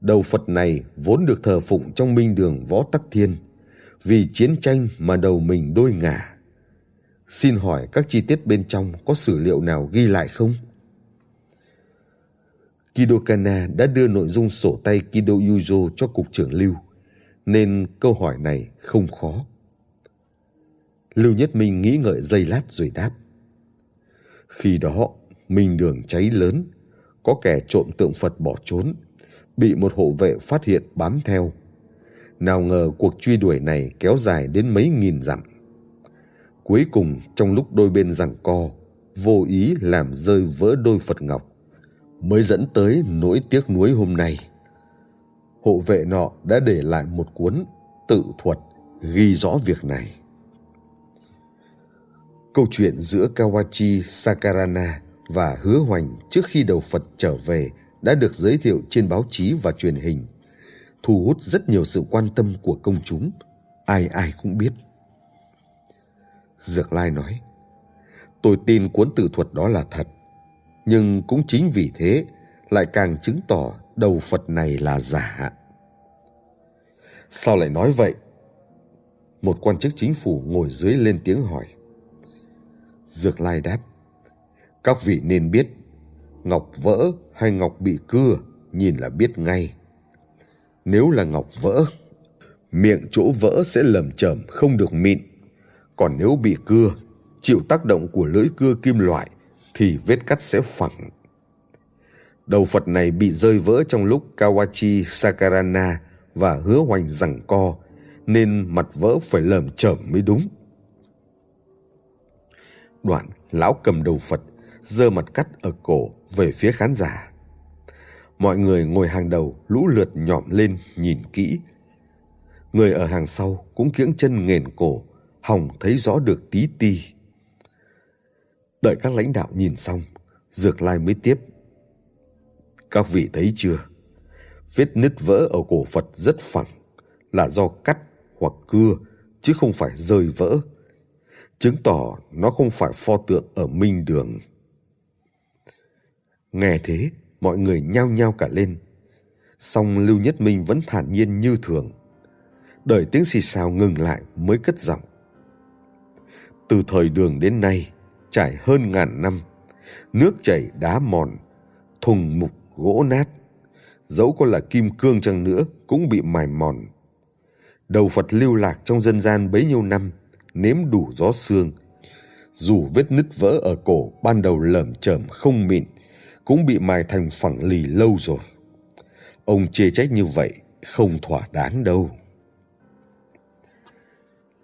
A: đầu Phật này vốn được thờ phụng trong minh đường Võ Tắc Thiên, vì chiến tranh mà đầu mình đôi ngả Xin hỏi các chi tiết bên trong có sử liệu nào ghi lại không? Kido Kana đã đưa nội dung sổ tay Kido Yuzo cho cục trưởng Lưu, nên câu hỏi này không khó. Lưu Nhất Minh nghĩ ngợi giây lát rồi đáp. Khi đó, minh đường cháy lớn, có kẻ trộm tượng Phật bỏ trốn, bị một hộ vệ phát hiện bám theo. Nào ngờ cuộc truy đuổi này kéo dài đến mấy nghìn dặm. Cuối cùng trong lúc đôi bên giằng co, vô ý làm rơi vỡ đôi Phật Ngọc, mới dẫn tới nỗi tiếc nuối hôm nay. Hộ vệ nọ đã để lại một cuốn tự thuật ghi rõ việc này. Câu chuyện giữa Kawachi Sakarana và Hứa Hoành trước khi đầu Phật trở về đã được giới thiệu trên báo chí và truyền hình, thu hút rất nhiều sự quan tâm của công chúng, ai ai cũng biết. Dược Lai nói, tôi tin cuốn tự thuật đó là thật, nhưng cũng chính vì thế lại càng chứng tỏ đầu Phật này là giả. Sao lại nói vậy? Một quan chức chính phủ ngồi dưới lên tiếng hỏi. Dược Lai đáp, các vị nên biết, ngọc vỡ hay ngọc bị cưa nhìn là biết ngay. Nếu là ngọc vỡ, miệng chỗ vỡ sẽ lầm chởm không được mịn còn nếu bị cưa, chịu tác động của lưỡi cưa kim loại thì vết cắt sẽ phẳng. Đầu Phật này bị rơi vỡ trong lúc Kawachi Sakarana và hứa hoành rằng co, nên mặt vỡ phải lởm chởm mới đúng. Đoạn, lão cầm đầu Phật, giơ mặt cắt ở cổ về phía khán giả. Mọi người ngồi hàng đầu lũ lượt nhọm lên nhìn kỹ. Người ở hàng sau cũng kiễng chân nghền cổ hỏng thấy rõ được tí ti. Đợi các lãnh đạo nhìn xong, Dược Lai mới tiếp. Các vị thấy chưa? Vết nứt vỡ ở cổ Phật rất phẳng, là do cắt hoặc cưa chứ không phải rơi vỡ chứng tỏ nó không phải pho tượng ở minh đường nghe thế, mọi người nhao nhao cả lên. Song lưu nhất minh vẫn thản nhiên như thường. Đợi tiếng xì xào ngừng lại mới cất giọng. Từ thời đường đến nay, trải hơn ngàn năm, nước chảy đá mòn, thùng mục gỗ nát. Dẫu có là kim cương chăng nữa cũng bị mài mòn. Đầu phật lưu lạc trong dân gian bấy nhiêu năm, nếm đủ gió xương dù vết nứt vỡ ở cổ, ban đầu lởm chởm không mịn cũng bị mài thành phẳng lì lâu rồi. Ông chê trách như vậy không thỏa đáng đâu.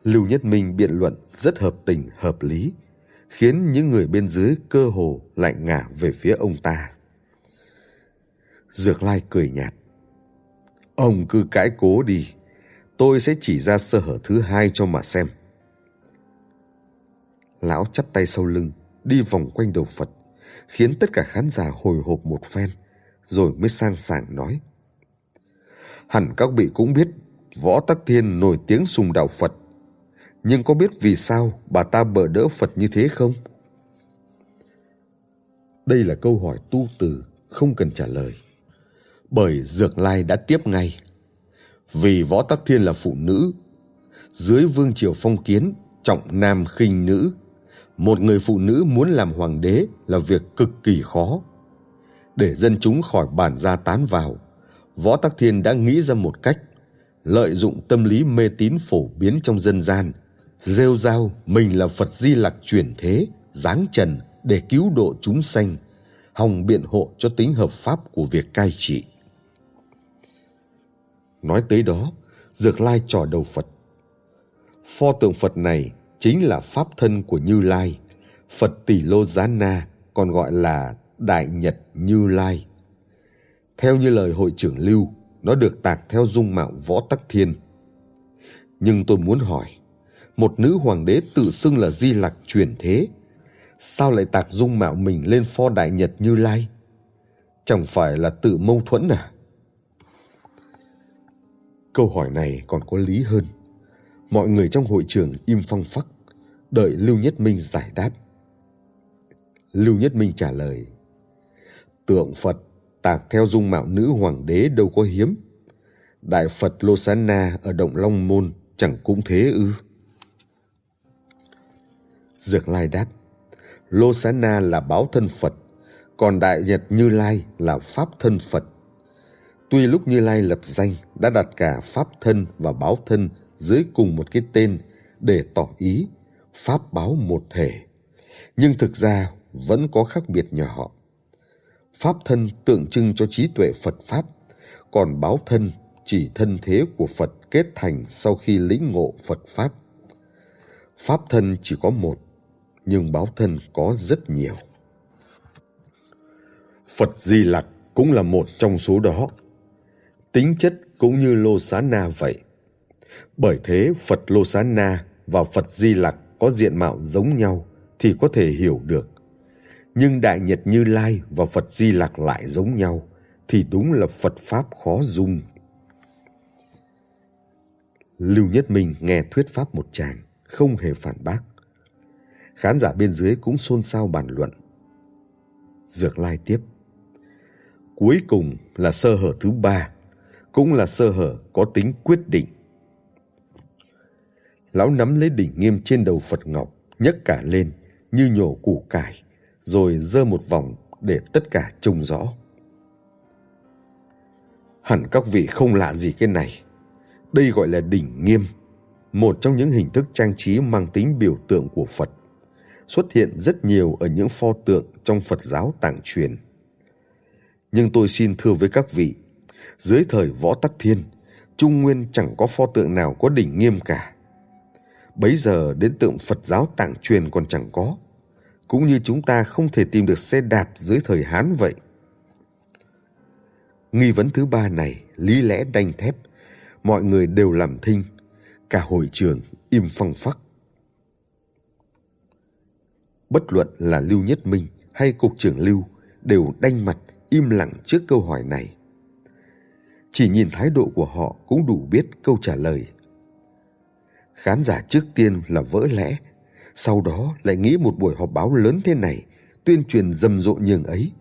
A: Lưu nhất minh biện luận rất hợp tình, hợp lý, khiến những người bên dưới cơ hồ lại ngả về phía ông ta. Dược lai cười nhạt. Ông cứ cãi cố đi, tôi sẽ chỉ ra sơ hở thứ hai cho mà xem. Lão chắp tay sau lưng, đi vòng quanh đầu phật khiến tất cả khán giả hồi hộp một phen, rồi mới sang sảng nói. Hẳn các vị cũng biết, võ tắc thiên nổi tiếng sùng đạo phật. Nhưng có biết vì sao bà ta bỡ đỡ phật như thế không? Đây là câu hỏi tu từ, không cần trả lời. Bởi dược lai đã tiếp ngay. Vì võ tắc thiên là phụ nữ, dưới vương triều phong kiến, trọng nam khinh nữ một người phụ nữ muốn làm hoàng đế là việc cực kỳ khó. Để dân chúng khỏi bản gia tán vào, võ tắc thiên đã nghĩ ra một cách, lợi dụng tâm lý mê tín phổ biến trong dân gian, rêu rao mình là phật di lặc chuyển thế, giáng trần để cứu độ chúng sanh, hòng biện hộ cho tính hợp pháp của việc cai trị. Nói tới đó, dược lai trò đầu phật. Pho tượng phật này chính là pháp thân của Như Lai, Phật Tỷ Lô Giá Na, còn gọi là Đại Nhật Như Lai. Theo như lời hội trưởng Lưu, nó được tạc theo dung mạo võ tắc thiên. Nhưng tôi muốn hỏi, một nữ hoàng đế tự xưng là di lặc chuyển thế, sao lại tạc dung mạo mình lên pho Đại Nhật Như Lai? Chẳng phải là tự mâu thuẫn à? Câu hỏi này còn có lý hơn mọi người trong hội trường im phăng phắc đợi lưu nhất minh giải đáp. Lưu nhất minh trả lời, tượng phật tạc theo dung mạo nữ hoàng đế đâu có hiếm. Đại phật lô xá na ở động long môn chẳng cũng thế ư? Dược lai đáp, lô xá na là báo thân phật, còn đại nhật như lai là pháp thân phật. Tuy lúc như lai lập danh đã đặt cả pháp thân và báo thân dưới cùng một cái tên để tỏ ý pháp báo một thể. Nhưng thực ra vẫn có khác biệt nhỏ pháp thân tượng trưng cho trí tuệ phật pháp, còn báo thân chỉ thân thế của phật kết thành sau khi lĩnh ngộ phật pháp. Pháp thân chỉ có một, nhưng báo thân có rất nhiều. Phật di lặc cũng là một trong số đó. Tính chất cũng như lô xá na vậy. Bởi thế Phật Lô Xá Na và Phật Di Lặc có diện mạo giống nhau thì có thể hiểu được. Nhưng Đại Nhật Như Lai và Phật Di Lặc lại giống nhau thì đúng là Phật Pháp khó dung. Lưu Nhất Minh nghe thuyết pháp một chàng không hề phản bác. Khán giả bên dưới cũng xôn xao bàn luận. Dược Lai tiếp. Cuối cùng là sơ hở thứ ba, cũng là sơ hở có tính quyết định lão nắm lấy đỉnh nghiêm trên đầu Phật Ngọc, nhấc cả lên như nhổ củ cải, rồi dơ một vòng để tất cả trông rõ. Hẳn các vị không lạ gì cái này. Đây gọi là đỉnh nghiêm, một trong những hình thức trang trí mang tính biểu tượng của Phật, xuất hiện rất nhiều ở những pho tượng trong Phật giáo tạng truyền. Nhưng tôi xin thưa với các vị, dưới thời Võ Tắc Thiên, Trung Nguyên chẳng có pho tượng nào có đỉnh nghiêm cả Bấy giờ đến tượng Phật giáo tạng truyền còn chẳng có, cũng như chúng ta không thể tìm được xe đạp dưới thời Hán vậy. Nghi vấn thứ ba này lý lẽ đanh thép, mọi người đều làm thinh, cả hội trường im phăng phắc. Bất luận là Lưu Nhất Minh hay Cục trưởng Lưu đều đanh mặt im lặng trước câu hỏi này. Chỉ nhìn thái độ của họ cũng đủ biết câu trả lời. Khán giả trước tiên là vỡ lẽ, sau đó lại nghĩ một buổi họp báo lớn thế này, tuyên truyền rầm rộ nhường ấy.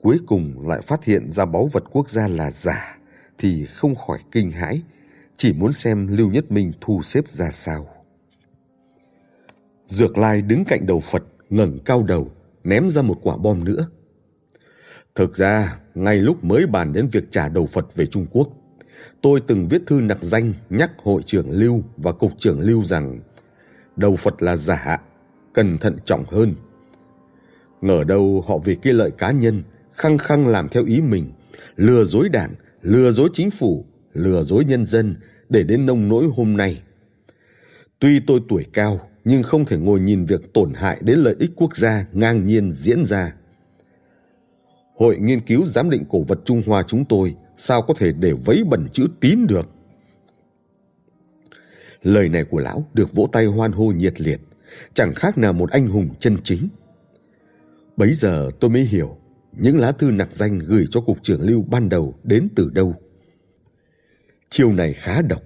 A: Cuối cùng lại phát hiện ra báu vật quốc gia là giả, thì không khỏi kinh hãi, chỉ muốn xem Lưu Nhất Minh thu xếp ra sao. Dược Lai đứng cạnh đầu Phật, ngẩng cao đầu, ném ra một quả bom nữa. Thực ra, ngay lúc mới bàn đến việc trả đầu Phật về Trung Quốc, tôi từng viết thư nặc danh nhắc hội trưởng Lưu và cục trưởng Lưu rằng đầu Phật là giả, cần thận trọng hơn. Ngờ đâu họ vì cái lợi cá nhân, khăng khăng làm theo ý mình, lừa dối đảng, lừa dối chính phủ, lừa dối nhân dân để đến nông nỗi hôm nay. Tuy tôi tuổi cao, nhưng không thể ngồi nhìn việc tổn hại đến lợi ích quốc gia ngang nhiên diễn ra. Hội nghiên cứu giám định cổ vật Trung Hoa chúng tôi sao có thể để vấy bẩn chữ tín được. Lời này của lão được vỗ tay hoan hô nhiệt liệt, chẳng khác nào một anh hùng chân chính. Bấy giờ tôi mới hiểu những lá thư nặc danh gửi cho cục trưởng Lưu ban đầu đến từ đâu. Chiêu này khá độc,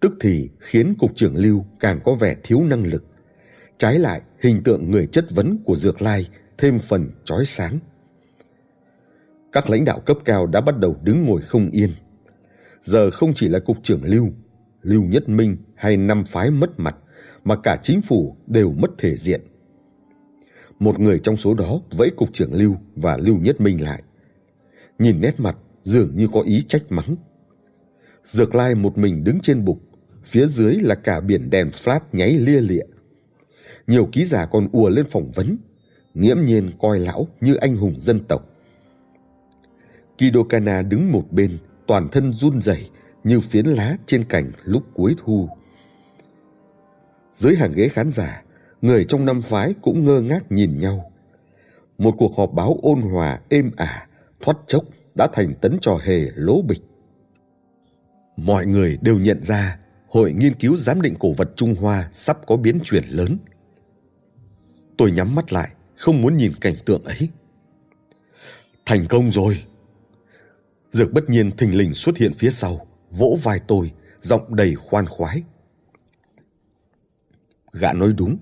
A: tức thì khiến cục trưởng Lưu càng có vẻ thiếu năng lực. Trái lại, hình tượng người chất vấn của Dược Lai thêm phần chói sáng. Các lãnh đạo cấp cao đã bắt đầu đứng ngồi không yên. Giờ không chỉ là cục trưởng Lưu, Lưu Nhất Minh hay năm phái mất mặt, mà cả chính phủ đều mất thể diện. Một người trong số đó vẫy cục trưởng Lưu và Lưu Nhất Minh lại. Nhìn nét mặt dường như có ý trách mắng. Dược Lai một mình đứng trên bục, phía dưới là cả biển đèn flash nháy lia lịa. Nhiều ký giả còn ùa lên phỏng vấn, nghiễm nhiên coi lão như anh hùng dân tộc. Kido Kana đứng một bên, toàn thân run rẩy như phiến lá trên cành lúc cuối thu. Dưới hàng ghế khán giả, người trong năm phái cũng ngơ ngác nhìn nhau. Một cuộc họp báo ôn hòa, êm ả, thoát chốc đã thành tấn trò hề lố bịch. Mọi người đều nhận ra Hội Nghiên cứu Giám định Cổ vật Trung Hoa sắp có biến chuyển lớn. Tôi nhắm mắt lại, không muốn nhìn cảnh tượng ấy. Thành công rồi! Dược bất nhiên thình lình xuất hiện phía sau, vỗ vai tôi, giọng đầy khoan khoái. Gã nói đúng,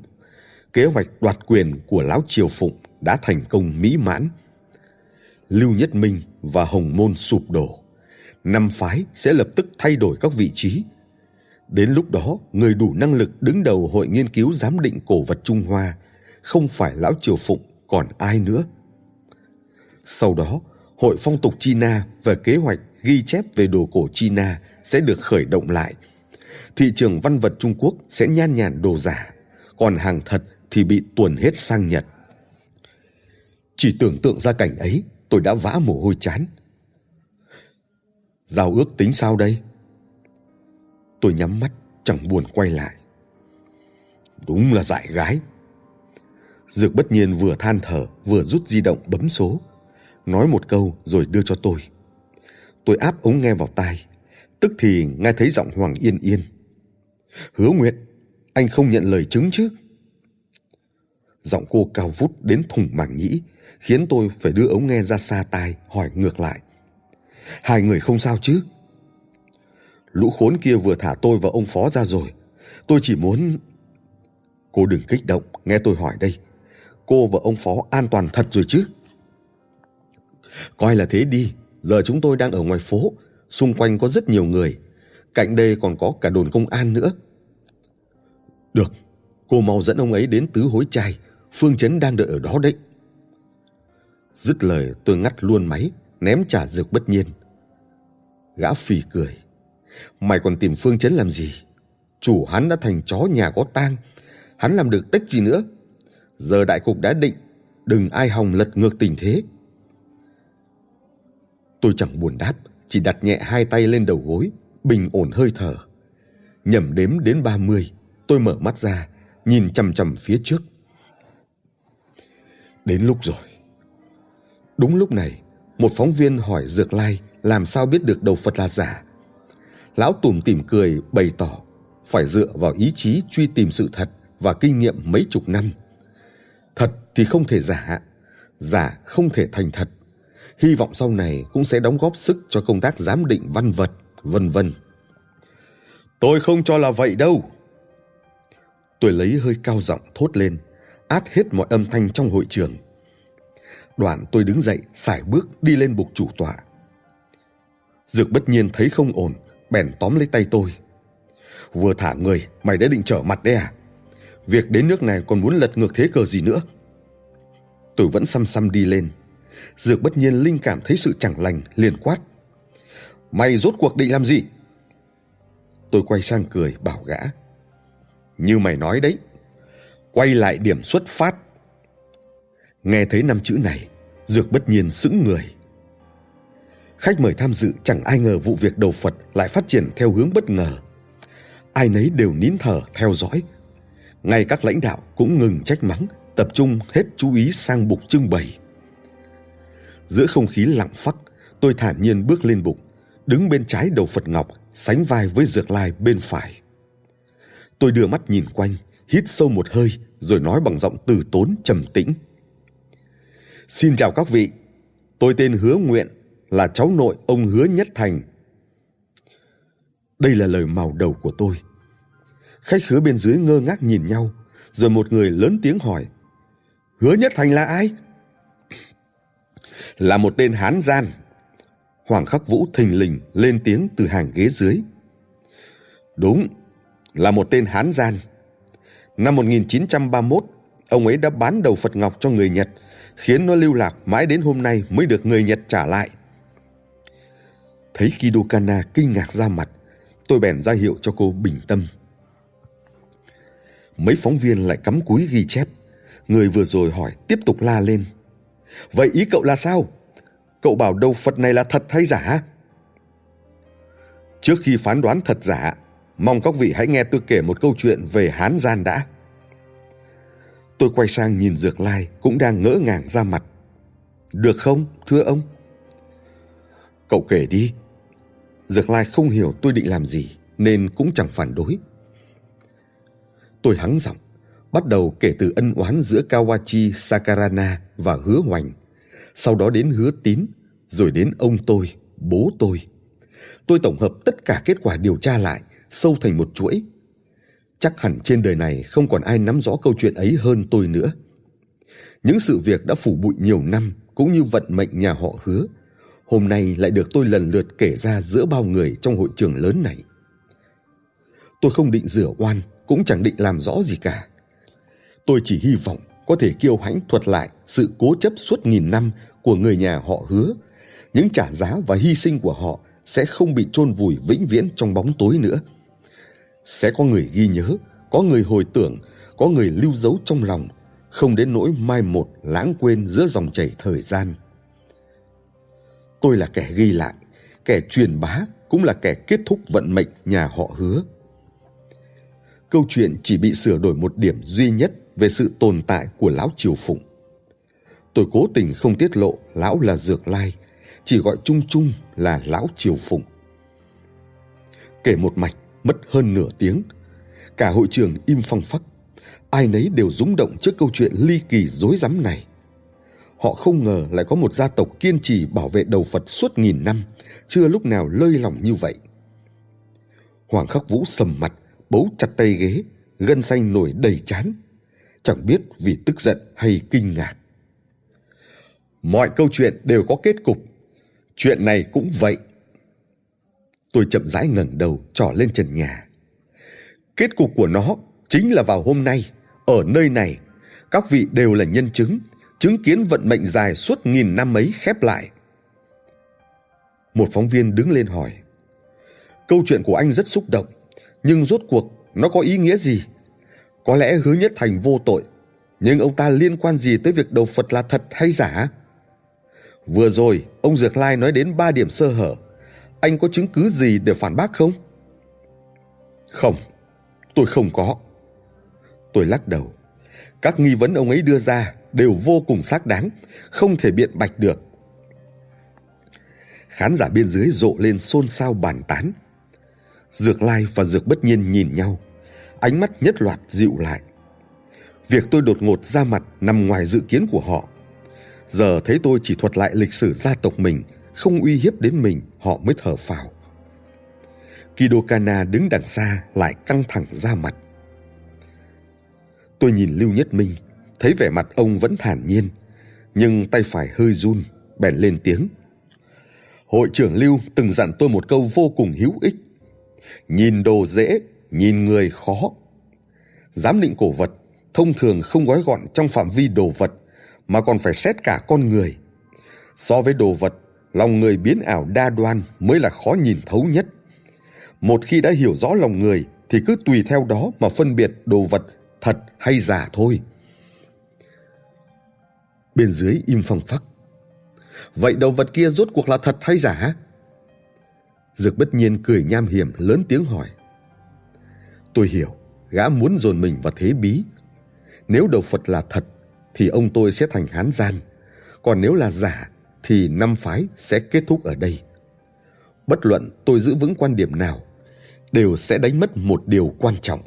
A: kế hoạch đoạt quyền của Lão Triều Phụng đã thành công mỹ mãn. Lưu Nhất Minh và Hồng Môn sụp đổ. Năm phái sẽ lập tức thay đổi các vị trí. Đến lúc đó, người đủ năng lực đứng đầu Hội Nghiên cứu Giám định Cổ vật Trung Hoa không phải Lão Triều Phụng còn ai nữa. Sau đó, Hội Phong tục China và kế hoạch ghi chép về đồ cổ China sẽ được khởi động lại. Thị trường văn vật Trung Quốc sẽ nhan nhản đồ giả, còn hàng thật thì bị tuồn hết sang Nhật. Chỉ tưởng tượng ra cảnh ấy, tôi đã vã mồ hôi chán. Giao ước tính sao đây? Tôi nhắm mắt, chẳng buồn quay lại. Đúng là dại gái. Dược bất nhiên vừa than thở, vừa rút di động bấm số. Nói một câu rồi đưa cho tôi. Tôi áp ống nghe vào tai. Tức thì nghe thấy giọng Hoàng Yên Yên. Hứa Nguyệt, anh không nhận lời chứng chứ? Giọng cô cao vút đến thùng màng nhĩ, khiến tôi phải đưa ống nghe ra xa tai hỏi ngược lại. Hai người không sao chứ? Lũ khốn kia vừa thả tôi và ông phó ra rồi. Tôi chỉ muốn... Cô đừng kích động, nghe tôi hỏi đây. Cô và ông phó an toàn thật rồi chứ? Coi là thế đi, giờ chúng tôi đang ở ngoài phố, xung quanh có rất nhiều người. Cạnh đây còn có cả đồn công an nữa. Được, cô mau dẫn ông ấy đến tứ hối trai, Phương Chấn đang đợi ở đó đấy. Dứt lời tôi ngắt luôn máy, ném trả dược bất nhiên. Gã phì cười. Mày còn tìm Phương Chấn làm gì? Chủ hắn đã thành chó nhà có tang. Hắn làm được tách gì nữa. Giờ đại cục đã định, đừng ai hòng lật ngược tình thế. Tôi chẳng buồn đáp, chỉ đặt nhẹ hai tay lên đầu gối, bình ổn hơi thở. Nhẩm đếm đến ba mươi, tôi mở mắt ra, nhìn chằm chằm phía trước. Đến lúc rồi. Đúng lúc này, một phóng viên hỏi Dược Lai làm sao biết được đầu Phật là giả. Lão tùm tỉm cười bày tỏ phải dựa vào ý chí truy tìm sự thật và kinh nghiệm mấy chục năm. Thật thì không thể giả, giả không thể thành thật hy vọng sau này cũng sẽ đóng góp sức cho công tác giám định văn vật, vân vân. Tôi không cho là vậy đâu. Tôi lấy hơi cao giọng thốt lên, át hết mọi âm thanh trong hội trường. Đoạn tôi đứng dậy, sải bước đi lên bục chủ tọa. Dược bất nhiên thấy không ổn, bèn tóm lấy tay tôi. Vừa thả người, mày đã định trở mặt đấy à? Việc đến nước này còn muốn lật ngược thế cờ gì nữa? Tôi vẫn xăm xăm đi lên. Dược bất nhiên linh cảm thấy sự chẳng lành, liền quát. Mày rốt cuộc định làm gì? Tôi quay sang cười, bảo gã. Như mày nói đấy, quay lại điểm xuất phát. Nghe thấy năm chữ này, Dược bất nhiên sững người. Khách mời tham dự chẳng ai ngờ vụ việc đầu Phật lại phát triển theo hướng bất ngờ. Ai nấy đều nín thở theo dõi. Ngay các lãnh đạo cũng ngừng trách mắng, tập trung hết chú ý sang bục trưng bày. Giữa không khí lặng phắc, tôi thản nhiên bước lên bục, đứng bên trái đầu Phật Ngọc, sánh vai với Dược Lai bên phải. Tôi đưa mắt nhìn quanh, hít sâu một hơi, rồi nói bằng giọng từ tốn trầm tĩnh. Xin chào các vị, tôi tên Hứa Nguyện, là cháu nội ông Hứa Nhất Thành. Đây là lời màu đầu của tôi. Khách khứa bên dưới ngơ ngác nhìn nhau, rồi một người lớn tiếng hỏi. Hứa Nhất Thành là ai? Là một tên hán gian. Hoàng Khắc Vũ thình lình lên tiếng từ hàng ghế dưới. Đúng, là một tên hán gian. Năm 1931, ông ấy đã bán đầu Phật Ngọc cho người Nhật, khiến nó lưu lạc mãi đến hôm nay mới được người Nhật trả lại. Thấy Kido Kana kinh ngạc ra mặt, tôi bèn ra hiệu cho cô bình tâm. Mấy phóng viên lại cắm cúi ghi chép. Người vừa rồi hỏi tiếp tục la lên. Vậy ý cậu là sao? Cậu bảo đầu Phật này là thật hay giả? Trước khi phán đoán thật giả, mong các vị hãy nghe tôi kể một câu chuyện về Hán Gian đã. Tôi quay sang nhìn Dược Lai cũng đang ngỡ ngàng ra mặt. Được không, thưa ông? Cậu kể đi. Dược Lai không hiểu tôi định làm gì nên cũng chẳng phản đối. Tôi hắng giọng, bắt đầu kể từ ân oán giữa Kawachi Sakarana và Hứa Hoành, sau đó đến Hứa Tín, rồi đến ông tôi, bố tôi. Tôi tổng hợp tất cả kết quả điều tra lại, sâu thành một chuỗi. Chắc hẳn trên đời này không còn ai nắm rõ câu chuyện ấy hơn tôi nữa. Những sự việc đã phủ bụi nhiều năm cũng như vận mệnh nhà họ Hứa, hôm nay lại được tôi lần lượt kể ra giữa bao người trong hội trường lớn này. Tôi không định rửa oan, cũng chẳng định làm rõ gì cả. Tôi chỉ hy vọng có thể kiêu hãnh thuật lại sự cố chấp suốt nghìn năm của người nhà họ hứa. Những trả giá và hy sinh của họ sẽ không bị chôn vùi vĩnh viễn trong bóng tối nữa. Sẽ có người ghi nhớ, có người hồi tưởng, có người lưu dấu trong lòng, không đến nỗi mai một lãng quên giữa dòng chảy thời gian. Tôi là kẻ ghi lại, kẻ truyền bá cũng là kẻ kết thúc vận mệnh nhà họ hứa. Câu chuyện chỉ bị sửa đổi một điểm duy nhất về sự tồn tại của lão Triều Phụng. Tôi cố tình không tiết lộ lão là Dược Lai, chỉ gọi chung chung là lão Triều Phụng. Kể một mạch mất hơn nửa tiếng, cả hội trường im phăng phắc, ai nấy đều rúng động trước câu chuyện ly kỳ dối rắm này. Họ không ngờ lại có một gia tộc kiên trì bảo vệ đầu Phật suốt nghìn năm, chưa lúc nào lơi lỏng như vậy. Hoàng Khắc Vũ sầm mặt, bấu chặt tay ghế, gân xanh nổi đầy chán. Chẳng biết vì tức giận hay kinh ngạc. Mọi câu chuyện đều có kết cục. Chuyện này cũng vậy. Tôi chậm rãi ngẩng đầu trỏ lên trần nhà. Kết cục của nó chính là vào hôm nay, ở nơi này, các vị đều là nhân chứng, chứng kiến vận mệnh dài suốt nghìn năm ấy khép lại. Một phóng viên đứng lên hỏi. Câu chuyện của anh rất xúc động, nhưng rốt cuộc nó có ý nghĩa gì? Có lẽ hứa nhất thành vô tội, nhưng ông ta liên quan gì tới việc đầu Phật là thật hay giả? Vừa rồi, ông Dược Lai nói đến ba điểm sơ hở. Anh có chứng cứ gì để phản bác không? Không, tôi không có. Tôi lắc đầu. Các nghi vấn ông ấy đưa ra đều vô cùng xác đáng, không thể biện bạch được. Khán giả bên dưới rộ lên xôn xao bàn tán. Dược Lai và Dược Bất Nhiên nhìn nhau, ánh mắt nhất loạt dịu lại. Việc tôi đột ngột ra mặt nằm ngoài dự kiến của họ. Giờ thấy tôi chỉ thuật lại lịch sử gia tộc mình, không uy hiếp đến mình, họ mới thở phào. Kido Kana đứng đằng xa lại căng thẳng ra mặt. Tôi nhìn Lưu Nhất Minh, thấy vẻ mặt ông vẫn thản nhiên, nhưng tay phải hơi run, bèn lên tiếng. Hội trưởng Lưu từng dặn tôi một câu vô cùng hữu ích. Nhìn đồ dễ, nhìn người khó. Giám định cổ vật thông thường không gói gọn trong phạm vi đồ vật mà còn phải xét cả con người. So với đồ vật, lòng người biến ảo đa đoan mới là khó nhìn thấu nhất. Một khi đã hiểu rõ lòng người thì cứ tùy theo đó mà phân biệt đồ vật thật hay giả thôi. Bên dưới im phăng phắc. Vậy đồ vật kia rốt cuộc là thật hay giả? Dược bất nhiên cười nham hiểm lớn tiếng hỏi. Tôi hiểu, gã muốn dồn mình vào thế bí. Nếu đầu Phật là thật, thì ông tôi sẽ thành hán gian. Còn nếu là giả, thì năm phái sẽ kết thúc ở đây. Bất luận tôi giữ vững quan điểm nào, đều sẽ đánh mất một điều quan trọng.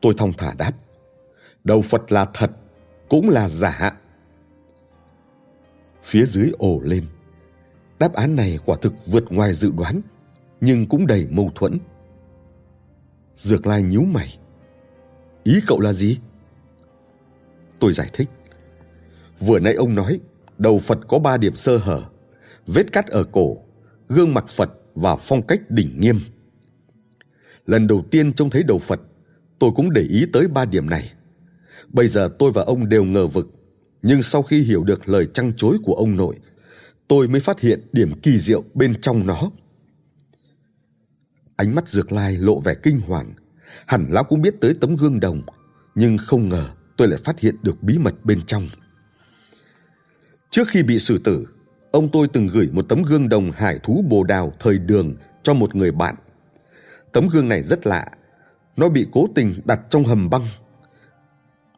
A: Tôi thong thả đáp, đầu Phật là thật, cũng là giả. Phía dưới ồ lên. Đáp án này quả thực vượt ngoài dự đoán, nhưng cũng đầy mâu thuẫn. Dược Lai nhíu mày. Ý cậu là gì? Tôi giải thích. Vừa nãy ông nói, đầu Phật có ba điểm sơ hở. Vết cắt ở cổ, gương mặt Phật và phong cách đỉnh nghiêm. Lần đầu tiên trông thấy đầu Phật, tôi cũng để ý tới ba điểm này. Bây giờ tôi và ông đều ngờ vực, nhưng sau khi hiểu được lời trăng chối của ông nội, tôi mới phát hiện điểm kỳ diệu bên trong nó. Ánh mắt Dược Lai lộ vẻ kinh hoàng, hẳn lão cũng biết tới tấm gương đồng, nhưng không ngờ tôi lại phát hiện được bí mật bên trong. Trước khi bị xử tử, ông tôi từng gửi một tấm gương đồng hải thú bồ đào thời đường cho một người bạn. Tấm gương này rất lạ, nó bị cố tình đặt trong hầm băng.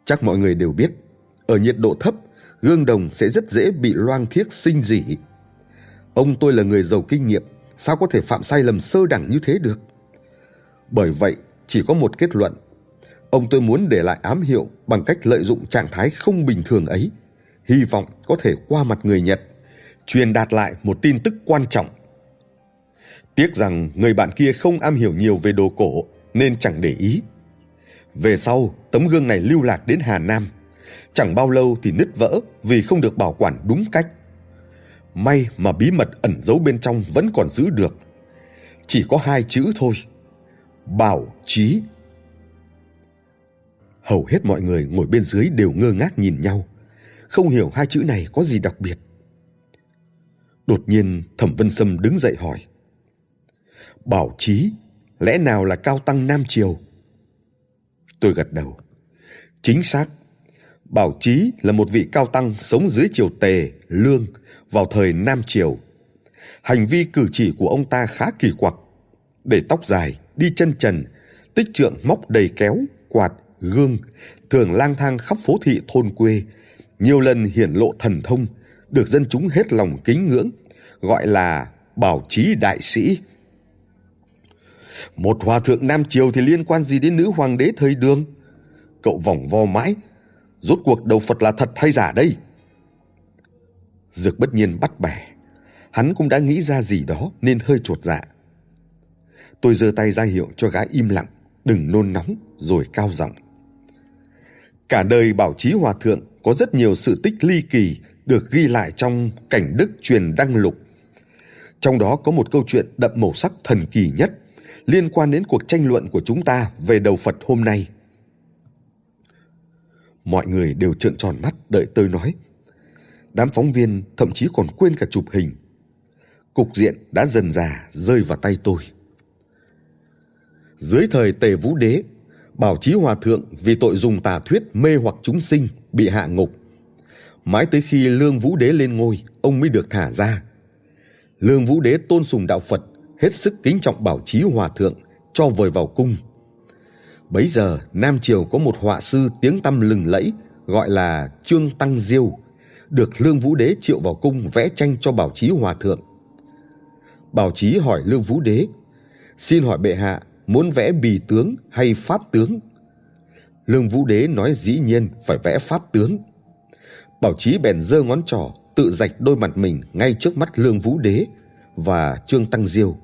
A: Chắc mọi người đều biết, ở nhiệt độ thấp, gương đồng sẽ rất dễ bị loang thiếc sinh dỉ. Ông tôi là người giàu kinh nghiệm, sao có thể phạm sai lầm sơ đẳng như thế được? Bởi vậy, chỉ có một kết luận. Ông tôi muốn để lại ám hiệu bằng cách lợi dụng trạng thái không bình thường ấy, hy vọng có thể qua mặt người Nhật, truyền đạt lại một tin tức quan trọng. Tiếc rằng người bạn kia không am hiểu nhiều về đồ cổ nên chẳng để ý. Về sau, tấm gương này lưu lạc đến Hà Nam. Chẳng bao lâu thì nứt vỡ vì không được bảo quản đúng cách. May mà bí mật ẩn giấu bên trong vẫn còn giữ được. Chỉ có hai chữ thôi. Bảo trí. Hầu hết mọi người ngồi bên dưới đều ngơ ngác nhìn nhau. Không hiểu hai chữ này có gì đặc biệt. Đột nhiên Thẩm Vân Sâm đứng dậy hỏi. Bảo trí, lẽ nào là cao tăng Nam Triều? Tôi gật đầu. Chính xác. Bảo trí là một vị cao tăng sống dưới triều tề, lương vào thời Nam Triều. Hành vi cử chỉ của ông ta khá kỳ quặc. Để tóc dài, đi chân trần, tích trượng móc đầy kéo, quạt, gương, thường lang thang khắp phố thị thôn quê, nhiều lần hiển lộ thần thông, được dân chúng hết lòng kính ngưỡng, gọi là bảo trí đại sĩ. Một hòa thượng Nam Triều thì liên quan gì đến nữ hoàng đế thời đường? Cậu vòng vo mãi, rốt cuộc đầu Phật là thật hay giả đây? Dược bất nhiên bắt bẻ. Hắn cũng đã nghĩ ra gì đó nên hơi chuột dạ. Tôi giơ tay ra hiệu cho gái im lặng, đừng nôn nóng, rồi cao giọng. Cả đời bảo chí hòa thượng có rất nhiều sự tích ly kỳ được ghi lại trong cảnh đức truyền đăng lục. Trong đó có một câu chuyện đậm màu sắc thần kỳ nhất liên quan đến cuộc tranh luận của chúng ta về đầu Phật hôm nay. Mọi người đều trợn tròn mắt đợi tôi nói. Đám phóng viên thậm chí còn quên cả chụp hình. Cục diện đã dần già rơi vào tay tôi. Dưới thời Tề Vũ Đế, Bảo Chí Hòa Thượng vì tội dùng tà thuyết mê hoặc chúng sinh bị hạ ngục. Mãi tới khi Lương Vũ Đế lên ngôi, ông mới được thả ra. Lương Vũ Đế tôn sùng đạo Phật, hết sức kính trọng Bảo Chí Hòa Thượng, cho vời vào cung. Bấy giờ, Nam Triều có một họa sư tiếng tăm lừng lẫy, gọi là Trương Tăng Diêu, được Lương Vũ Đế triệu vào cung vẽ tranh cho Bảo Chí Hòa Thượng. Bảo Chí hỏi Lương Vũ Đế, xin hỏi bệ hạ muốn vẽ bì tướng hay pháp tướng? Lương Vũ Đế nói dĩ nhiên phải vẽ pháp tướng. Bảo Chí bèn giơ ngón trỏ tự rạch đôi mặt mình ngay trước mắt Lương Vũ Đế và Trương Tăng Diêu.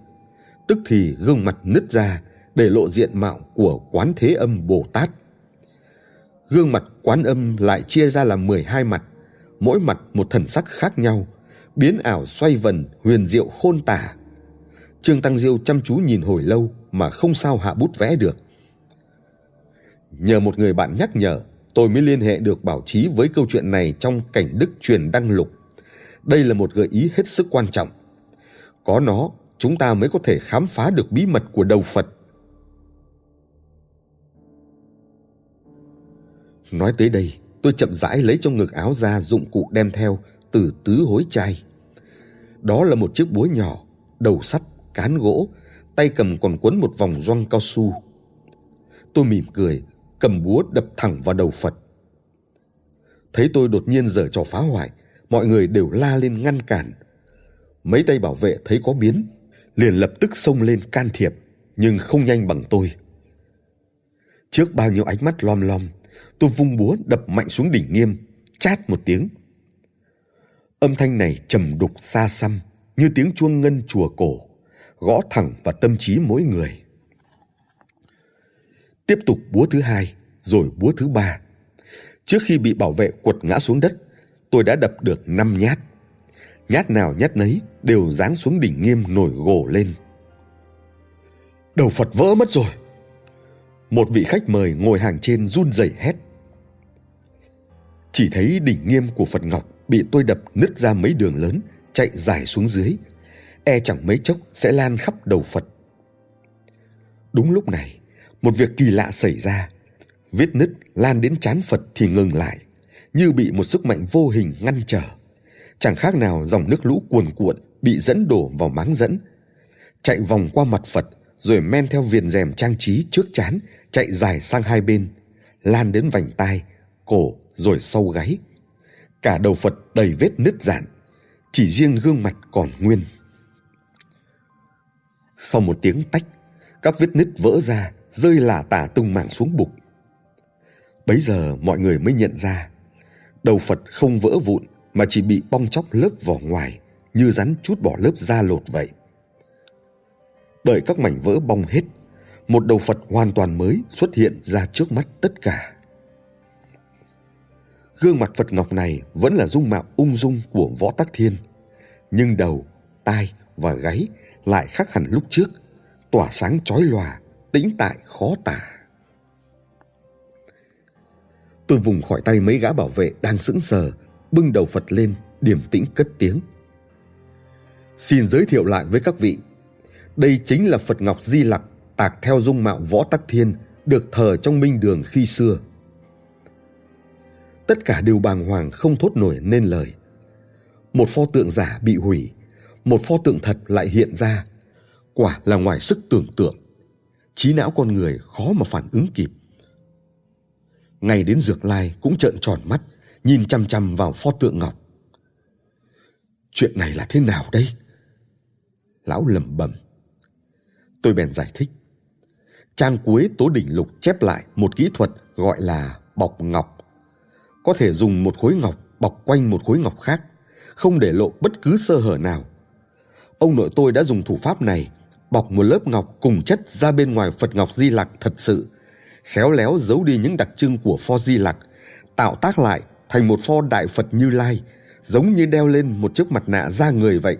A: Tức thì gương mặt nứt ra để lộ diện mạo của Quán Thế Âm Bồ Tát. Gương mặt Quán Âm lại chia ra làm 12 mặt, mỗi mặt một thần sắc khác nhau, biến ảo xoay vần, huyền diệu khôn tả. Trương Tăng Diêu chăm chú nhìn hồi lâu mà không sao hạ bút vẽ được. Nhờ một người bạn nhắc nhở, tôi mới liên hệ được bảo trí với câu chuyện này trong cảnh đức truyền đăng lục. Đây là một gợi ý hết sức quan trọng. Có nó, chúng ta mới có thể khám phá được bí mật của đầu Phật. Nói tới đây, tôi chậm rãi lấy trong ngực áo ra dụng cụ đem theo từ tứ hối chai. Đó là một chiếc búa nhỏ, đầu sắt, cán gỗ, tay cầm còn quấn một vòng gioăng cao su. Tôi mỉm cười, cầm búa đập thẳng vào đầu Phật. Thấy tôi đột nhiên dở trò phá hoại, mọi người đều la lên ngăn cản. Mấy tay bảo vệ thấy có biến, liền lập tức xông lên can thiệp, nhưng không nhanh bằng tôi. Trước bao nhiêu ánh mắt lom lom, tôi vung búa đập mạnh xuống đỉnh nghiêm, chát một tiếng. Âm thanh này trầm đục xa xăm, như tiếng chuông ngân chùa cổ, gõ thẳng vào tâm trí mỗi người. Tiếp tục búa thứ hai, rồi búa thứ ba. Trước khi bị bảo vệ quật ngã xuống đất, tôi đã đập được năm nhát. Nhát nào nhát nấy đều giáng xuống đỉnh nghiêm nổi gồ lên. Đầu Phật vỡ mất rồi. Một vị khách mời ngồi hàng trên run rẩy hét. Chỉ thấy đỉnh nghiêm của Phật Ngọc bị tôi đập nứt ra mấy đường lớn, chạy dài xuống dưới. E chẳng mấy chốc sẽ lan khắp đầu Phật. Đúng lúc này, một việc kỳ lạ xảy ra. Vết nứt lan đến chán Phật thì ngừng lại, như bị một sức mạnh vô hình ngăn trở. Chẳng khác nào dòng nước lũ cuồn cuộn bị dẫn đổ vào máng dẫn. Chạy vòng qua mặt Phật, rồi men theo viền rèm trang trí trước chán, chạy dài sang hai bên, lan đến vành tai, cổ rồi sâu gáy. Cả đầu Phật đầy vết nứt dạn, chỉ riêng gương mặt còn nguyên. Sau một tiếng tách, các vết nứt vỡ ra, rơi lả tả tung mảng xuống bục. Bấy giờ mọi người mới nhận ra, đầu Phật không vỡ vụn mà chỉ bị bong chóc lớp vỏ ngoài, như rắn chút bỏ lớp da lột vậy. Đợi các mảnh vỡ bong hết, một đầu Phật hoàn toàn mới xuất hiện ra trước mắt tất cả. Gương mặt Phật Ngọc này vẫn là dung mạo ung dung của Võ Tắc Thiên, nhưng đầu, tai và gáy lại khác hẳn lúc trước, tỏa sáng chói lòa, tĩnh tại khó tả. Tôi vùng khỏi tay mấy gã bảo vệ đang sững sờ, bưng đầu Phật lên, điềm tĩnh cất tiếng. Xin giới thiệu lại với các vị, đây chính là Phật Ngọc Di Lặc tạc theo dung mạo Võ Tắc Thiên được thờ trong minh đường khi xưa. Tất cả đều bàng hoàng không thốt nổi nên lời. Một pho tượng giả bị hủy, một pho tượng thật lại hiện ra, quả là ngoài sức tưởng tượng trí não con người khó mà phản ứng kịp. Ngay đến Dược Lai cũng trợn tròn mắt, nhìn chăm chăm vào pho tượng ngọc. Chuyện này là thế nào đây? Lão lẩm bẩm. Tôi bèn giải thích. Trang cuối Tố Đỉnh Lục chép lại một kỹ thuật gọi là bọc ngọc. Có thể dùng một khối ngọc bọc quanh một khối ngọc khác, không để lộ bất cứ sơ hở nào. Ông nội tôi đã dùng thủ pháp này bọc một lớp ngọc cùng chất ra bên ngoài Phật Ngọc Di Lặc thật sự, khéo léo giấu đi những đặc trưng của pho Di Lặc, tạo tác lại thành một pho Đại Phật Như Lai, giống như đeo lên một chiếc mặt nạ da người vậy.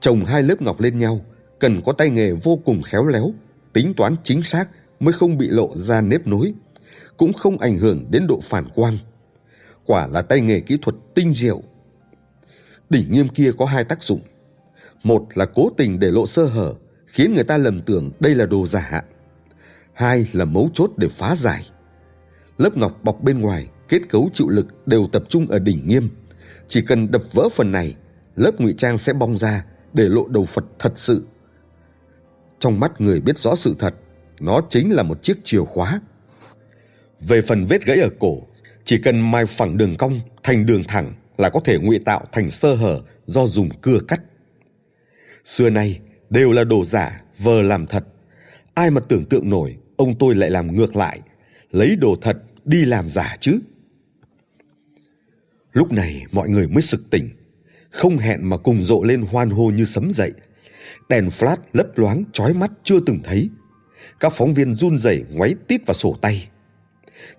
A: Trồng hai lớp ngọc lên nhau, cần có tay nghề vô cùng khéo léo, tính toán chính xác mới không bị lộ ra nếp nối, cũng không ảnh hưởng đến độ phản quang. Quả là tay nghề kỹ thuật tinh diệu. Đỉnh nghiêm kia có hai tác dụng. Một là cố tình để lộ sơ hở, khiến người ta lầm tưởng đây là đồ giả. Hai là mấu chốt để phá giải. Lớp ngọc bọc bên ngoài, kết cấu chịu lực đều tập trung ở đỉnh nghiêm. Chỉ cần đập vỡ phần này, lớp ngụy trang sẽ bong ra để lộ đầu Phật thật sự. Trong mắt người biết rõ sự thật, nó chính là một chiếc chìa khóa. Về phần vết gãy ở cổ, chỉ cần mai phẳng đường cong thành đường thẳng là có thể ngụy tạo thành sơ hở do dùng cưa cắt xưa nay đều là đồ giả vờ làm thật ai mà tưởng tượng nổi ông tôi lại làm ngược lại lấy đồ thật đi làm giả chứ Lúc này mọi người mới sực tỉnh, không hẹn mà cùng rộ lên hoan hô như sấm dậy. Đèn flash lấp loáng chói mắt chưa từng thấy. Các phóng viên run rẩy ngoáy tít vào sổ tay.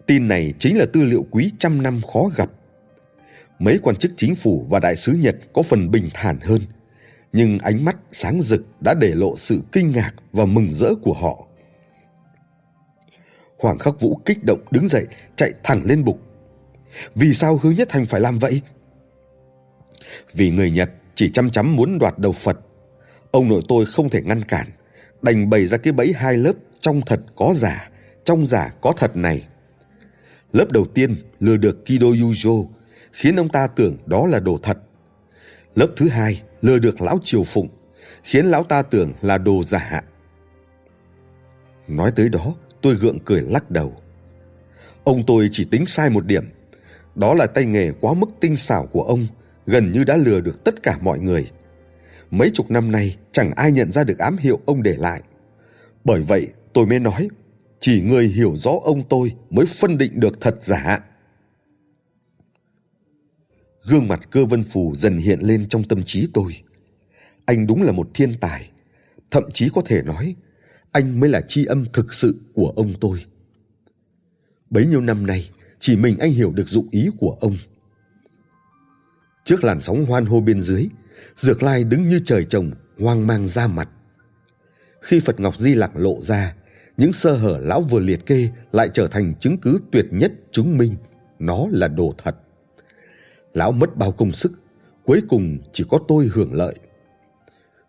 A: Tin này chính là tư liệu quý trăm năm khó gặp. Mấy quan chức chính phủ và đại sứ Nhật có phần bình thản hơn, nhưng ánh mắt sáng rực đã để lộ sự kinh ngạc và mừng rỡ của họ. Hoàng Khắc Vũ kích động đứng dậy, chạy thẳng lên bục. Vì sao Hứa Nhất Thành phải làm vậy? Vì người Nhật chỉ chăm chăm muốn đoạt đầu Phật. Ông nội tôi không thể ngăn cản, đành bày ra cái bẫy hai lớp trong thật có giả, trong giả có thật này. Lớp đầu tiên lừa được Kido Yujo, khiến ông ta tưởng đó là đồ thật. Lớp thứ hai lừa được lão Triều Phụng, khiến lão ta tưởng là đồ giả. Nói tới đó, tôi gượng cười lắc đầu. Ông tôi chỉ tính sai một điểm, đó là tay nghề quá mức tinh xảo của ông, gần như đã lừa được tất cả mọi người. Mấy chục năm nay chẳng ai nhận ra được ám hiệu ông để lại. Bởi vậy tôi mới nói, chỉ người hiểu rõ ông tôi mới phân định được thật giả. Gương mặt cơ vân phù dần hiện lên trong tâm trí tôi. Anh đúng là một thiên tài, thậm chí có thể nói anh mới là chi âm thực sự của ông tôi. Bấy nhiêu năm nay, chỉ mình anh hiểu được dụng ý của ông. Trước làn sóng hoan hô bên dưới, Dược Lai đứng như trời trồng, hoang mang ra mặt. Khi Phật Ngọc Di Lặc lộ ra, những sơ hở lão vừa liệt kê lại trở thành chứng cứ tuyệt nhất chứng minh nó là đồ thật. Lão mất bao công sức, cuối cùng chỉ có tôi hưởng lợi.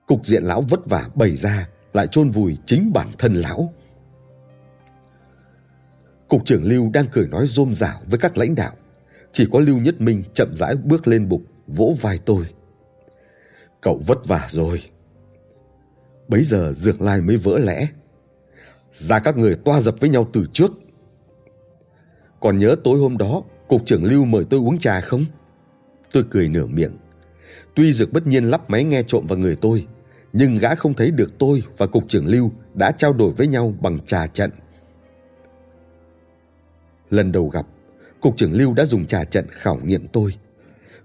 A: Cục diện lão vất vả bày ra lại chôn vùi chính bản thân lão. Cục trưởng Lưu đang cười nói rôm rảo với các lãnh đạo. Chỉ có Lưu Nhất Minh chậm rãi bước lên bục, vỗ vai tôi. Cậu vất vả rồi. Bấy giờ Dược Lai mới vỡ lẽ. Ra các người toa dập với nhau từ trước. Còn nhớ tối hôm đó, Cục trưởng Lưu mời tôi uống trà không? Tôi cười nửa miệng. Tuy Dược bất nhiên lắp máy nghe trộm vào người tôi, nhưng gã không thấy được tôi và Cục trưởng Lưu đã trao đổi với nhau bằng trà trận. Lần đầu gặp, Cục trưởng Lưu đã dùng trà trận khảo nghiệm tôi.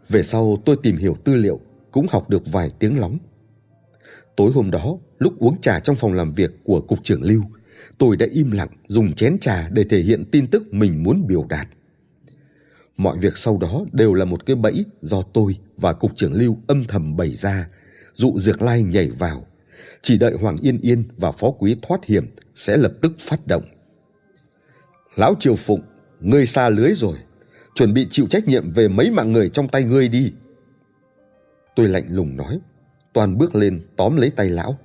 A: Về sau tôi tìm hiểu tư liệu, cũng học được vài tiếng lóng. Tối hôm đó, lúc uống trà trong phòng làm việc của Cục trưởng Lưu, tôi đã im lặng dùng chén trà để thể hiện tin tức mình muốn biểu đạt. Mọi việc sau đó đều là một cái bẫy do tôi và Cục trưởng Lưu âm thầm bày ra, dụ Diệc Lai nhảy vào. Chỉ đợi Hoàng Yên Yên và Phó Quý thoát hiểm sẽ lập tức phát động. Lão Triều Phụng ngươi xa lưới rồi, chuẩn bị chịu trách nhiệm về mấy mạng người trong tay ngươi đi. Tôi lạnh lùng nói, toàn bước lên tóm lấy tay lão.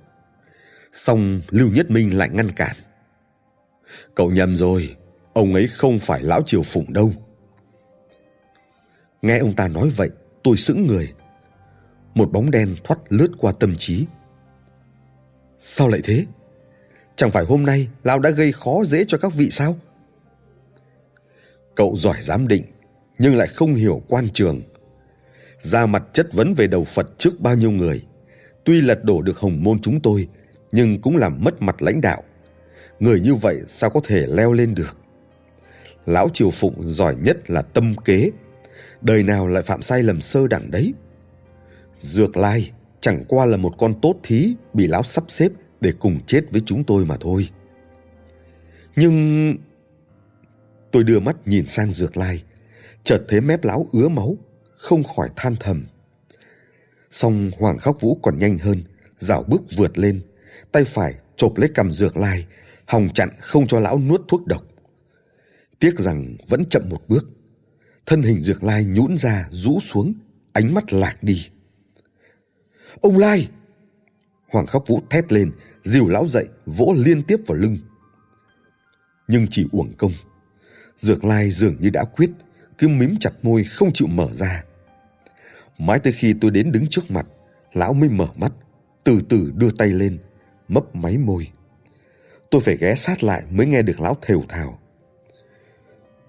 A: Xong Lưu Nhất Minh lại ngăn cản. Cậu nhầm rồi, ông ấy không phải lão triều phụng đâu. Nghe ông ta nói vậy, tôi sững người. Một bóng đen thoát lướt qua tâm trí. Sao lại thế? Chẳng phải hôm nay lão đã gây khó dễ cho các vị sao? Cậu giỏi giám định, nhưng lại không hiểu quan trường. Ra mặt chất vấn về đầu Phật trước bao nhiêu người. Tuy lật đổ được hồng môn chúng tôi, nhưng cũng làm mất mặt lãnh đạo. Người như vậy sao có thể leo lên được? Lão Triều Phụng giỏi nhất là tâm kế. Đời nào lại phạm sai lầm sơ đẳng đấy? Dược Lai chẳng qua là một con tốt thí bị lão sắp xếp để cùng chết với chúng tôi mà thôi. Nhưng Tôi đưa mắt nhìn sang Dược Lai, chợt thấy mép lão ứa máu, không khỏi than thầm. Song Hoàng Khắc Vũ còn nhanh hơn, dạo bước vượt lên, tay phải chộp lấy cầm Dược Lai, hòng chặn không cho lão nuốt thuốc độc. Tiếc rằng vẫn chậm một bước, thân hình Dược Lai nhũn ra rũ xuống, ánh mắt lạc đi. Ông Lai! Hoàng Khắc Vũ thét lên, dìu lão dậy, vỗ liên tiếp vào lưng. Nhưng chỉ uổng công Dược Lai dường như đã quyết, cứ mím chặt môi không chịu mở ra. Mãi tới khi tôi đến đứng trước mặt, lão mới mở mắt, từ từ đưa tay lên, mấp máy môi. Tôi phải ghé sát lại mới nghe được lão thều thào.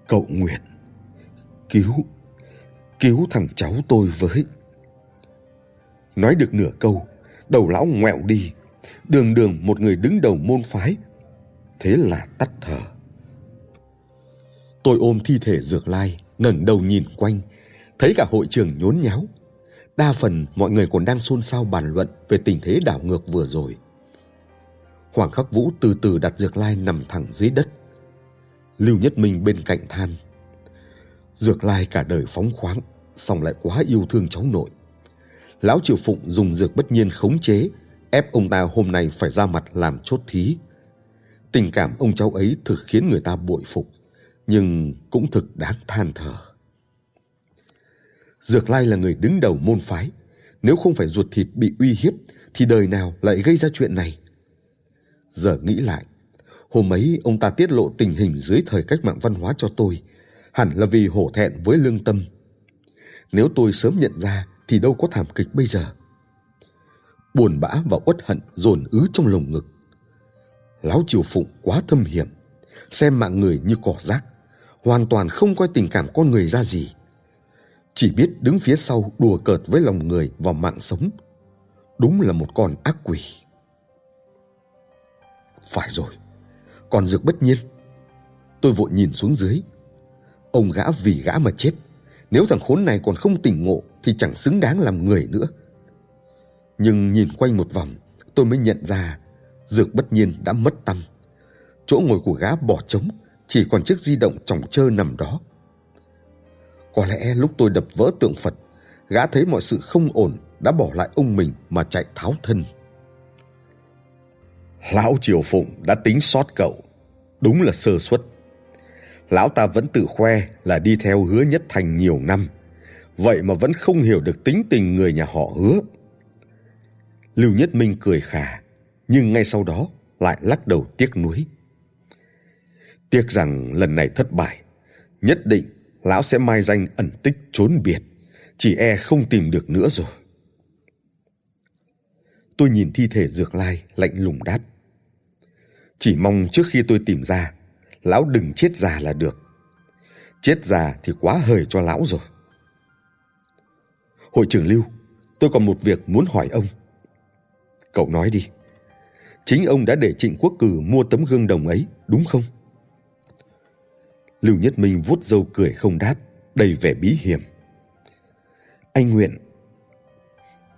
A: Cậu Nguyệt, cứu, cứu thằng cháu tôi với. Nói được nửa câu, đầu lão ngoẹo đi, đường đường một người đứng đầu môn phái. Thế là tắt thở. Tôi ôm thi thể Dược Lai, ngẩng đầu nhìn quanh, thấy cả hội trường nhốn nháo. Đa phần mọi người còn đang xôn xao bàn luận về tình thế đảo ngược vừa rồi. Hoàng Khắc Vũ từ từ đặt Dược Lai nằm thẳng dưới đất. Lưu Nhất Minh bên cạnh than. Dược Lai cả đời phóng khoáng, song lại quá yêu thương cháu nội. Lão Triều Phụng dùng dược bất nhiên khống chế, ép ông ta hôm nay phải ra mặt làm chốt thí. Tình cảm ông cháu ấy thực khiến người ta bội phục, nhưng cũng thực đáng than thở. Dược Lai là người đứng đầu môn phái, nếu không phải ruột thịt bị uy hiếp thì đời nào lại gây ra chuyện này. Giờ nghĩ lại, hôm ấy ông ta tiết lộ tình hình dưới thời cách mạng văn hóa cho tôi, hẳn là vì hổ thẹn với lương tâm. Nếu tôi sớm nhận ra thì đâu có thảm kịch bây giờ. Buồn bã và uất hận dồn ứ trong lồng ngực. Láo triều phụng quá thâm hiểm, xem mạng người như cỏ rác, hoàn toàn không coi tình cảm con người ra gì. Chỉ biết đứng phía sau đùa cợt với lòng người và mạng sống. Đúng là một con ác quỷ. Phải rồi, còn dược bất nhiên. Tôi vội nhìn xuống dưới. Ông gã vì gã mà chết. Nếu thằng khốn này còn không tỉnh ngộ thì chẳng xứng đáng làm người nữa. Nhưng nhìn quanh một vòng, tôi mới nhận ra dược bất nhiên đã mất tâm. Chỗ ngồi của gã bỏ trống, chỉ còn chiếc di động chỏng trơ nằm đó. Có lẽ lúc tôi đập vỡ tượng Phật, gã thấy mọi sự không ổn đã bỏ lại ông mình mà chạy tháo thân. Lão Triều Phụng đã tính sót cậu. Đúng là sơ suất. Lão ta vẫn tự khoe là đi theo hứa nhất thành nhiều năm. Vậy mà vẫn không hiểu được tính tình người nhà họ hứa. Lưu Nhất Minh cười khà, nhưng ngay sau đó lại lắc đầu tiếc nuối. Tiếc rằng lần này thất bại, nhất định lão sẽ mai danh ẩn tích trốn biệt, chỉ e không tìm được nữa rồi. Tôi nhìn thi thể Dược Lai lạnh lùng đáp. Chỉ mong trước khi tôi tìm ra, lão đừng chết già là được. Chết già thì quá hời cho lão rồi. Hội trưởng Lưu, tôi còn một việc muốn hỏi ông. Cậu nói đi. Chính ông đã để Trịnh Quốc Cử mua tấm gương đồng ấy, đúng không? Lưu Nhất Minh vuốt râu cười không đáp, đầy vẻ bí hiểm. Anh nguyện.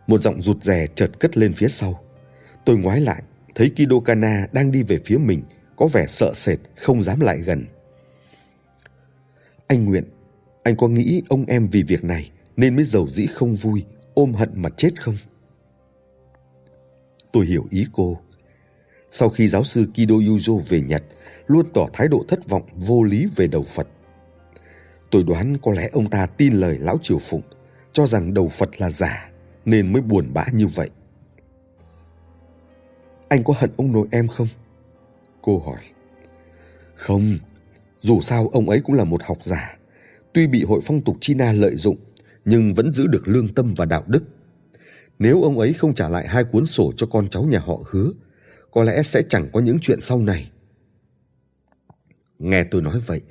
A: Một giọng rụt rè chợt cất lên phía sau. Tôi ngoái lại, thấy Kido Kana đang đi về phía mình, có vẻ sợ sệt, không dám lại gần. Anh Nguyện, anh có nghĩ ông em vì việc này nên mới giàu dĩ không vui, ôm hận mà chết không? Tôi hiểu ý cô. Sau khi giáo sư Kido Yuzo về Nhật, luôn tỏ thái độ thất vọng vô lý về đầu Phật. Tôi đoán có lẽ ông ta tin lời lão triều phụng, cho rằng đầu Phật là giả, nên mới buồn bã như vậy. Anh có hận ông nội em không? Cô hỏi. Không, dù sao ông ấy cũng là một học giả. Tuy bị hội phong tục China lợi dụng, nhưng vẫn giữ được lương tâm và đạo đức. Nếu ông ấy không trả lại hai cuốn sổ cho con cháu nhà họ hứa, có lẽ sẽ chẳng có những chuyện sau này. Nghe tôi nói vậy,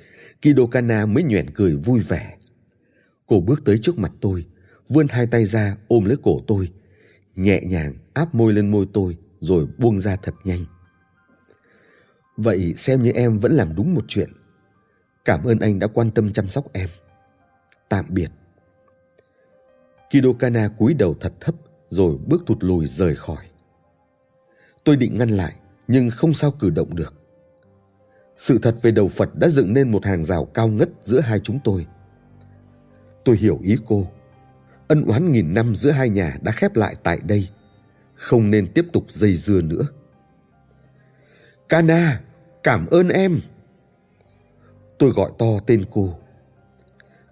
A: Kido Kana mới nhoẻn cười vui vẻ. Cô bước tới trước mặt tôi, vươn hai tay ra ôm lấy cổ tôi, nhẹ nhàng áp môi lên môi tôi rồi buông ra thật nhanh. Vậy xem như em vẫn làm đúng một chuyện. Cảm ơn anh đã quan tâm chăm sóc em. Tạm biệt. Kido Kana cúi đầu thật thấp rồi bước thụt lùi rời khỏi. Tôi định ngăn lại nhưng không sao cử động được. Sự thật về đầu Phật đã dựng nên một hàng rào cao ngất giữa hai chúng tôi. Tôi hiểu ý cô. Ân oán nghìn năm giữa hai nhà đã khép lại tại đây. Không nên tiếp tục dây dưa nữa. Kana, cảm ơn em. Tôi gọi to tên cô.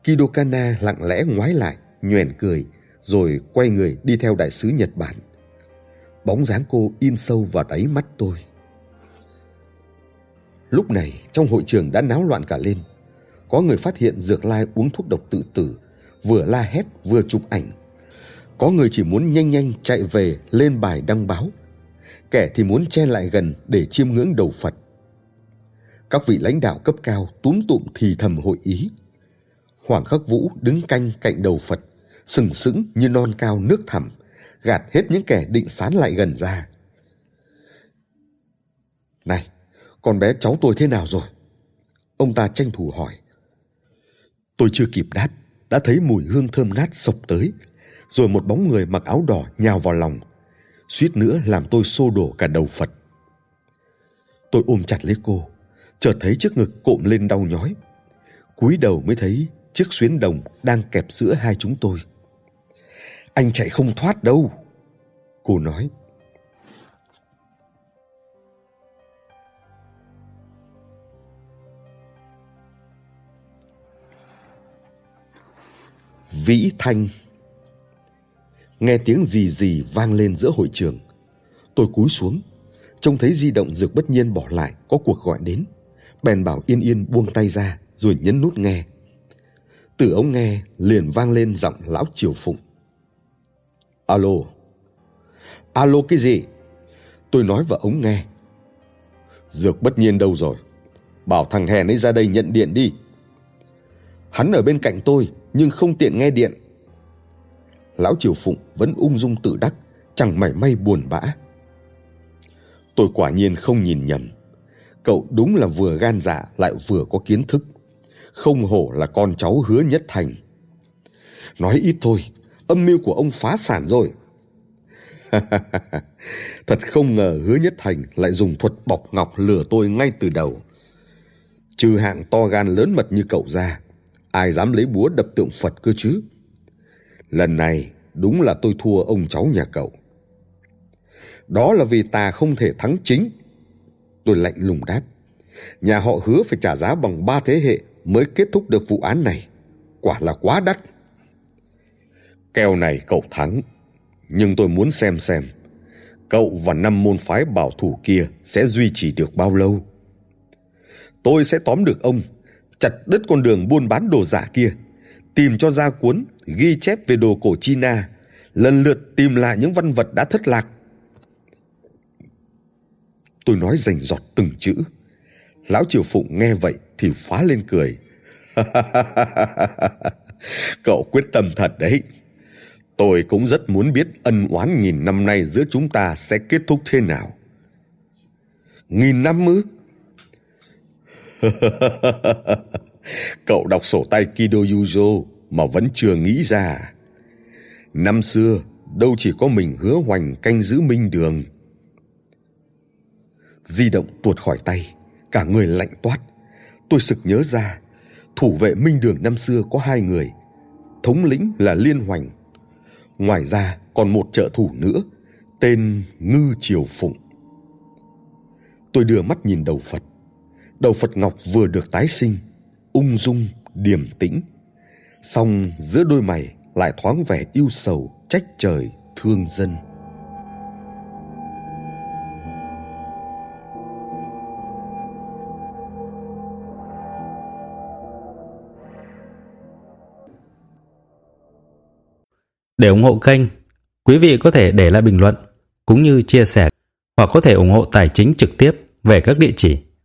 A: Kido Kana lặng lẽ ngoái lại, nhoẻn cười, rồi quay người đi theo đại sứ Nhật Bản. Bóng dáng cô in sâu vào đáy mắt tôi. Lúc này trong hội trường đã náo loạn cả lên. Có người phát hiện Dược Lai uống thuốc độc tự tử, vừa la hét vừa chụp ảnh. Có người chỉ muốn nhanh nhanh chạy về lên bài đăng báo. Kẻ thì muốn che lại gần để chiêm ngưỡng đầu Phật. Các vị lãnh đạo cấp cao túm tụm thì thầm hội ý. Hoàng Khắc Vũ đứng canh cạnh đầu Phật, sừng sững như non cao nước thẳm, gạt hết những kẻ định sán lại gần ra. Này, con bé cháu tôi thế nào rồi? Ông ta tranh thủ hỏi. Tôi chưa kịp đáp, đã thấy mùi hương thơm ngát sộc tới, rồi một bóng người mặc áo đỏ nhào vào lòng, suýt nữa làm tôi xô đổ cả đầu Phật. Tôi ôm chặt lấy cô, chợt thấy chiếc ngực cộm lên đau nhói. Cúi đầu mới thấy chiếc xuyến đồng đang kẹp giữa hai chúng tôi. Anh chạy không thoát đâu, cô nói. Vĩ Thanh Nghe tiếng gì gì vang lên giữa hội trường. Tôi cúi xuống, trông thấy di động dược bất nhiên bỏ lại có cuộc gọi đến. Bèn bảo Yên Yên buông tay ra rồi nhấn nút nghe. Từ ống nghe liền vang lên giọng lão Triều Phụng. Alo. Alo cái gì? Tôi nói vào ống nghe. Dược bất nhiên đâu rồi? Bảo thằng hèn ấy ra đây nhận điện đi. Hắn ở bên cạnh tôi nhưng không tiện nghe điện. Lão Triều Phụng vẫn ung dung tự đắc, chẳng mảy may buồn bã. Tôi quả nhiên không nhìn nhầm. Cậu đúng là vừa gan dạ lại vừa có kiến thức. Không hổ là con cháu hứa nhất thành. Nói ít thôi, âm mưu của ông phá sản rồi. Thật không ngờ hứa nhất thành lại dùng thuật bọc ngọc lừa tôi ngay từ đầu. Trừ hạng to gan lớn mật như cậu ra, ai dám lấy búa đập tượng Phật cơ chứ? Lần này, đúng là tôi thua ông cháu nhà cậu. Đó là vì ta không thể thắng chính. Tôi lạnh lùng đáp. Nhà họ hứa phải trả giá bằng ba thế hệ mới kết thúc được vụ án này. Quả là quá đắt. Kèo này cậu thắng. Nhưng tôi muốn xem xem. Cậu và năm môn phái bảo thủ kia sẽ duy trì được bao lâu. Tôi sẽ tóm được ông chặt đứt con đường buôn bán đồ giả kia, tìm cho ra cuốn ghi chép về đồ cổ China, lần lượt tìm lại những văn vật đã thất lạc. Tôi nói rành giọt từng chữ. Lão Triều Phụng nghe vậy thì phá lên cười. Cậu quyết tâm thật đấy. Tôi cũng rất muốn biết ân oán nghìn năm nay giữa chúng ta sẽ kết thúc thế nào. Nghìn năm ư? Cậu đọc sổ tay Kido Yuzo mà vẫn chưa nghĩ ra. Năm xưa, đâu chỉ có mình hứa hoành canh giữ minh đường. Di động tuột khỏi tay, cả người lạnh toát. Tôi sực nhớ ra, thủ vệ minh đường năm xưa có hai người. Thống lĩnh là Liên Hoành. Ngoài ra còn một trợ thủ nữa, tên Ngư Triều Phụng. Tôi đưa mắt nhìn đầu Phật đầu Phật Ngọc vừa được tái sinh, ung dung, điềm tĩnh. Song giữa đôi mày lại thoáng vẻ yêu sầu, trách trời, thương dân.
B: Để ủng hộ kênh, quý vị có thể để lại bình luận cũng như chia sẻ hoặc có thể ủng hộ tài chính trực tiếp về các địa chỉ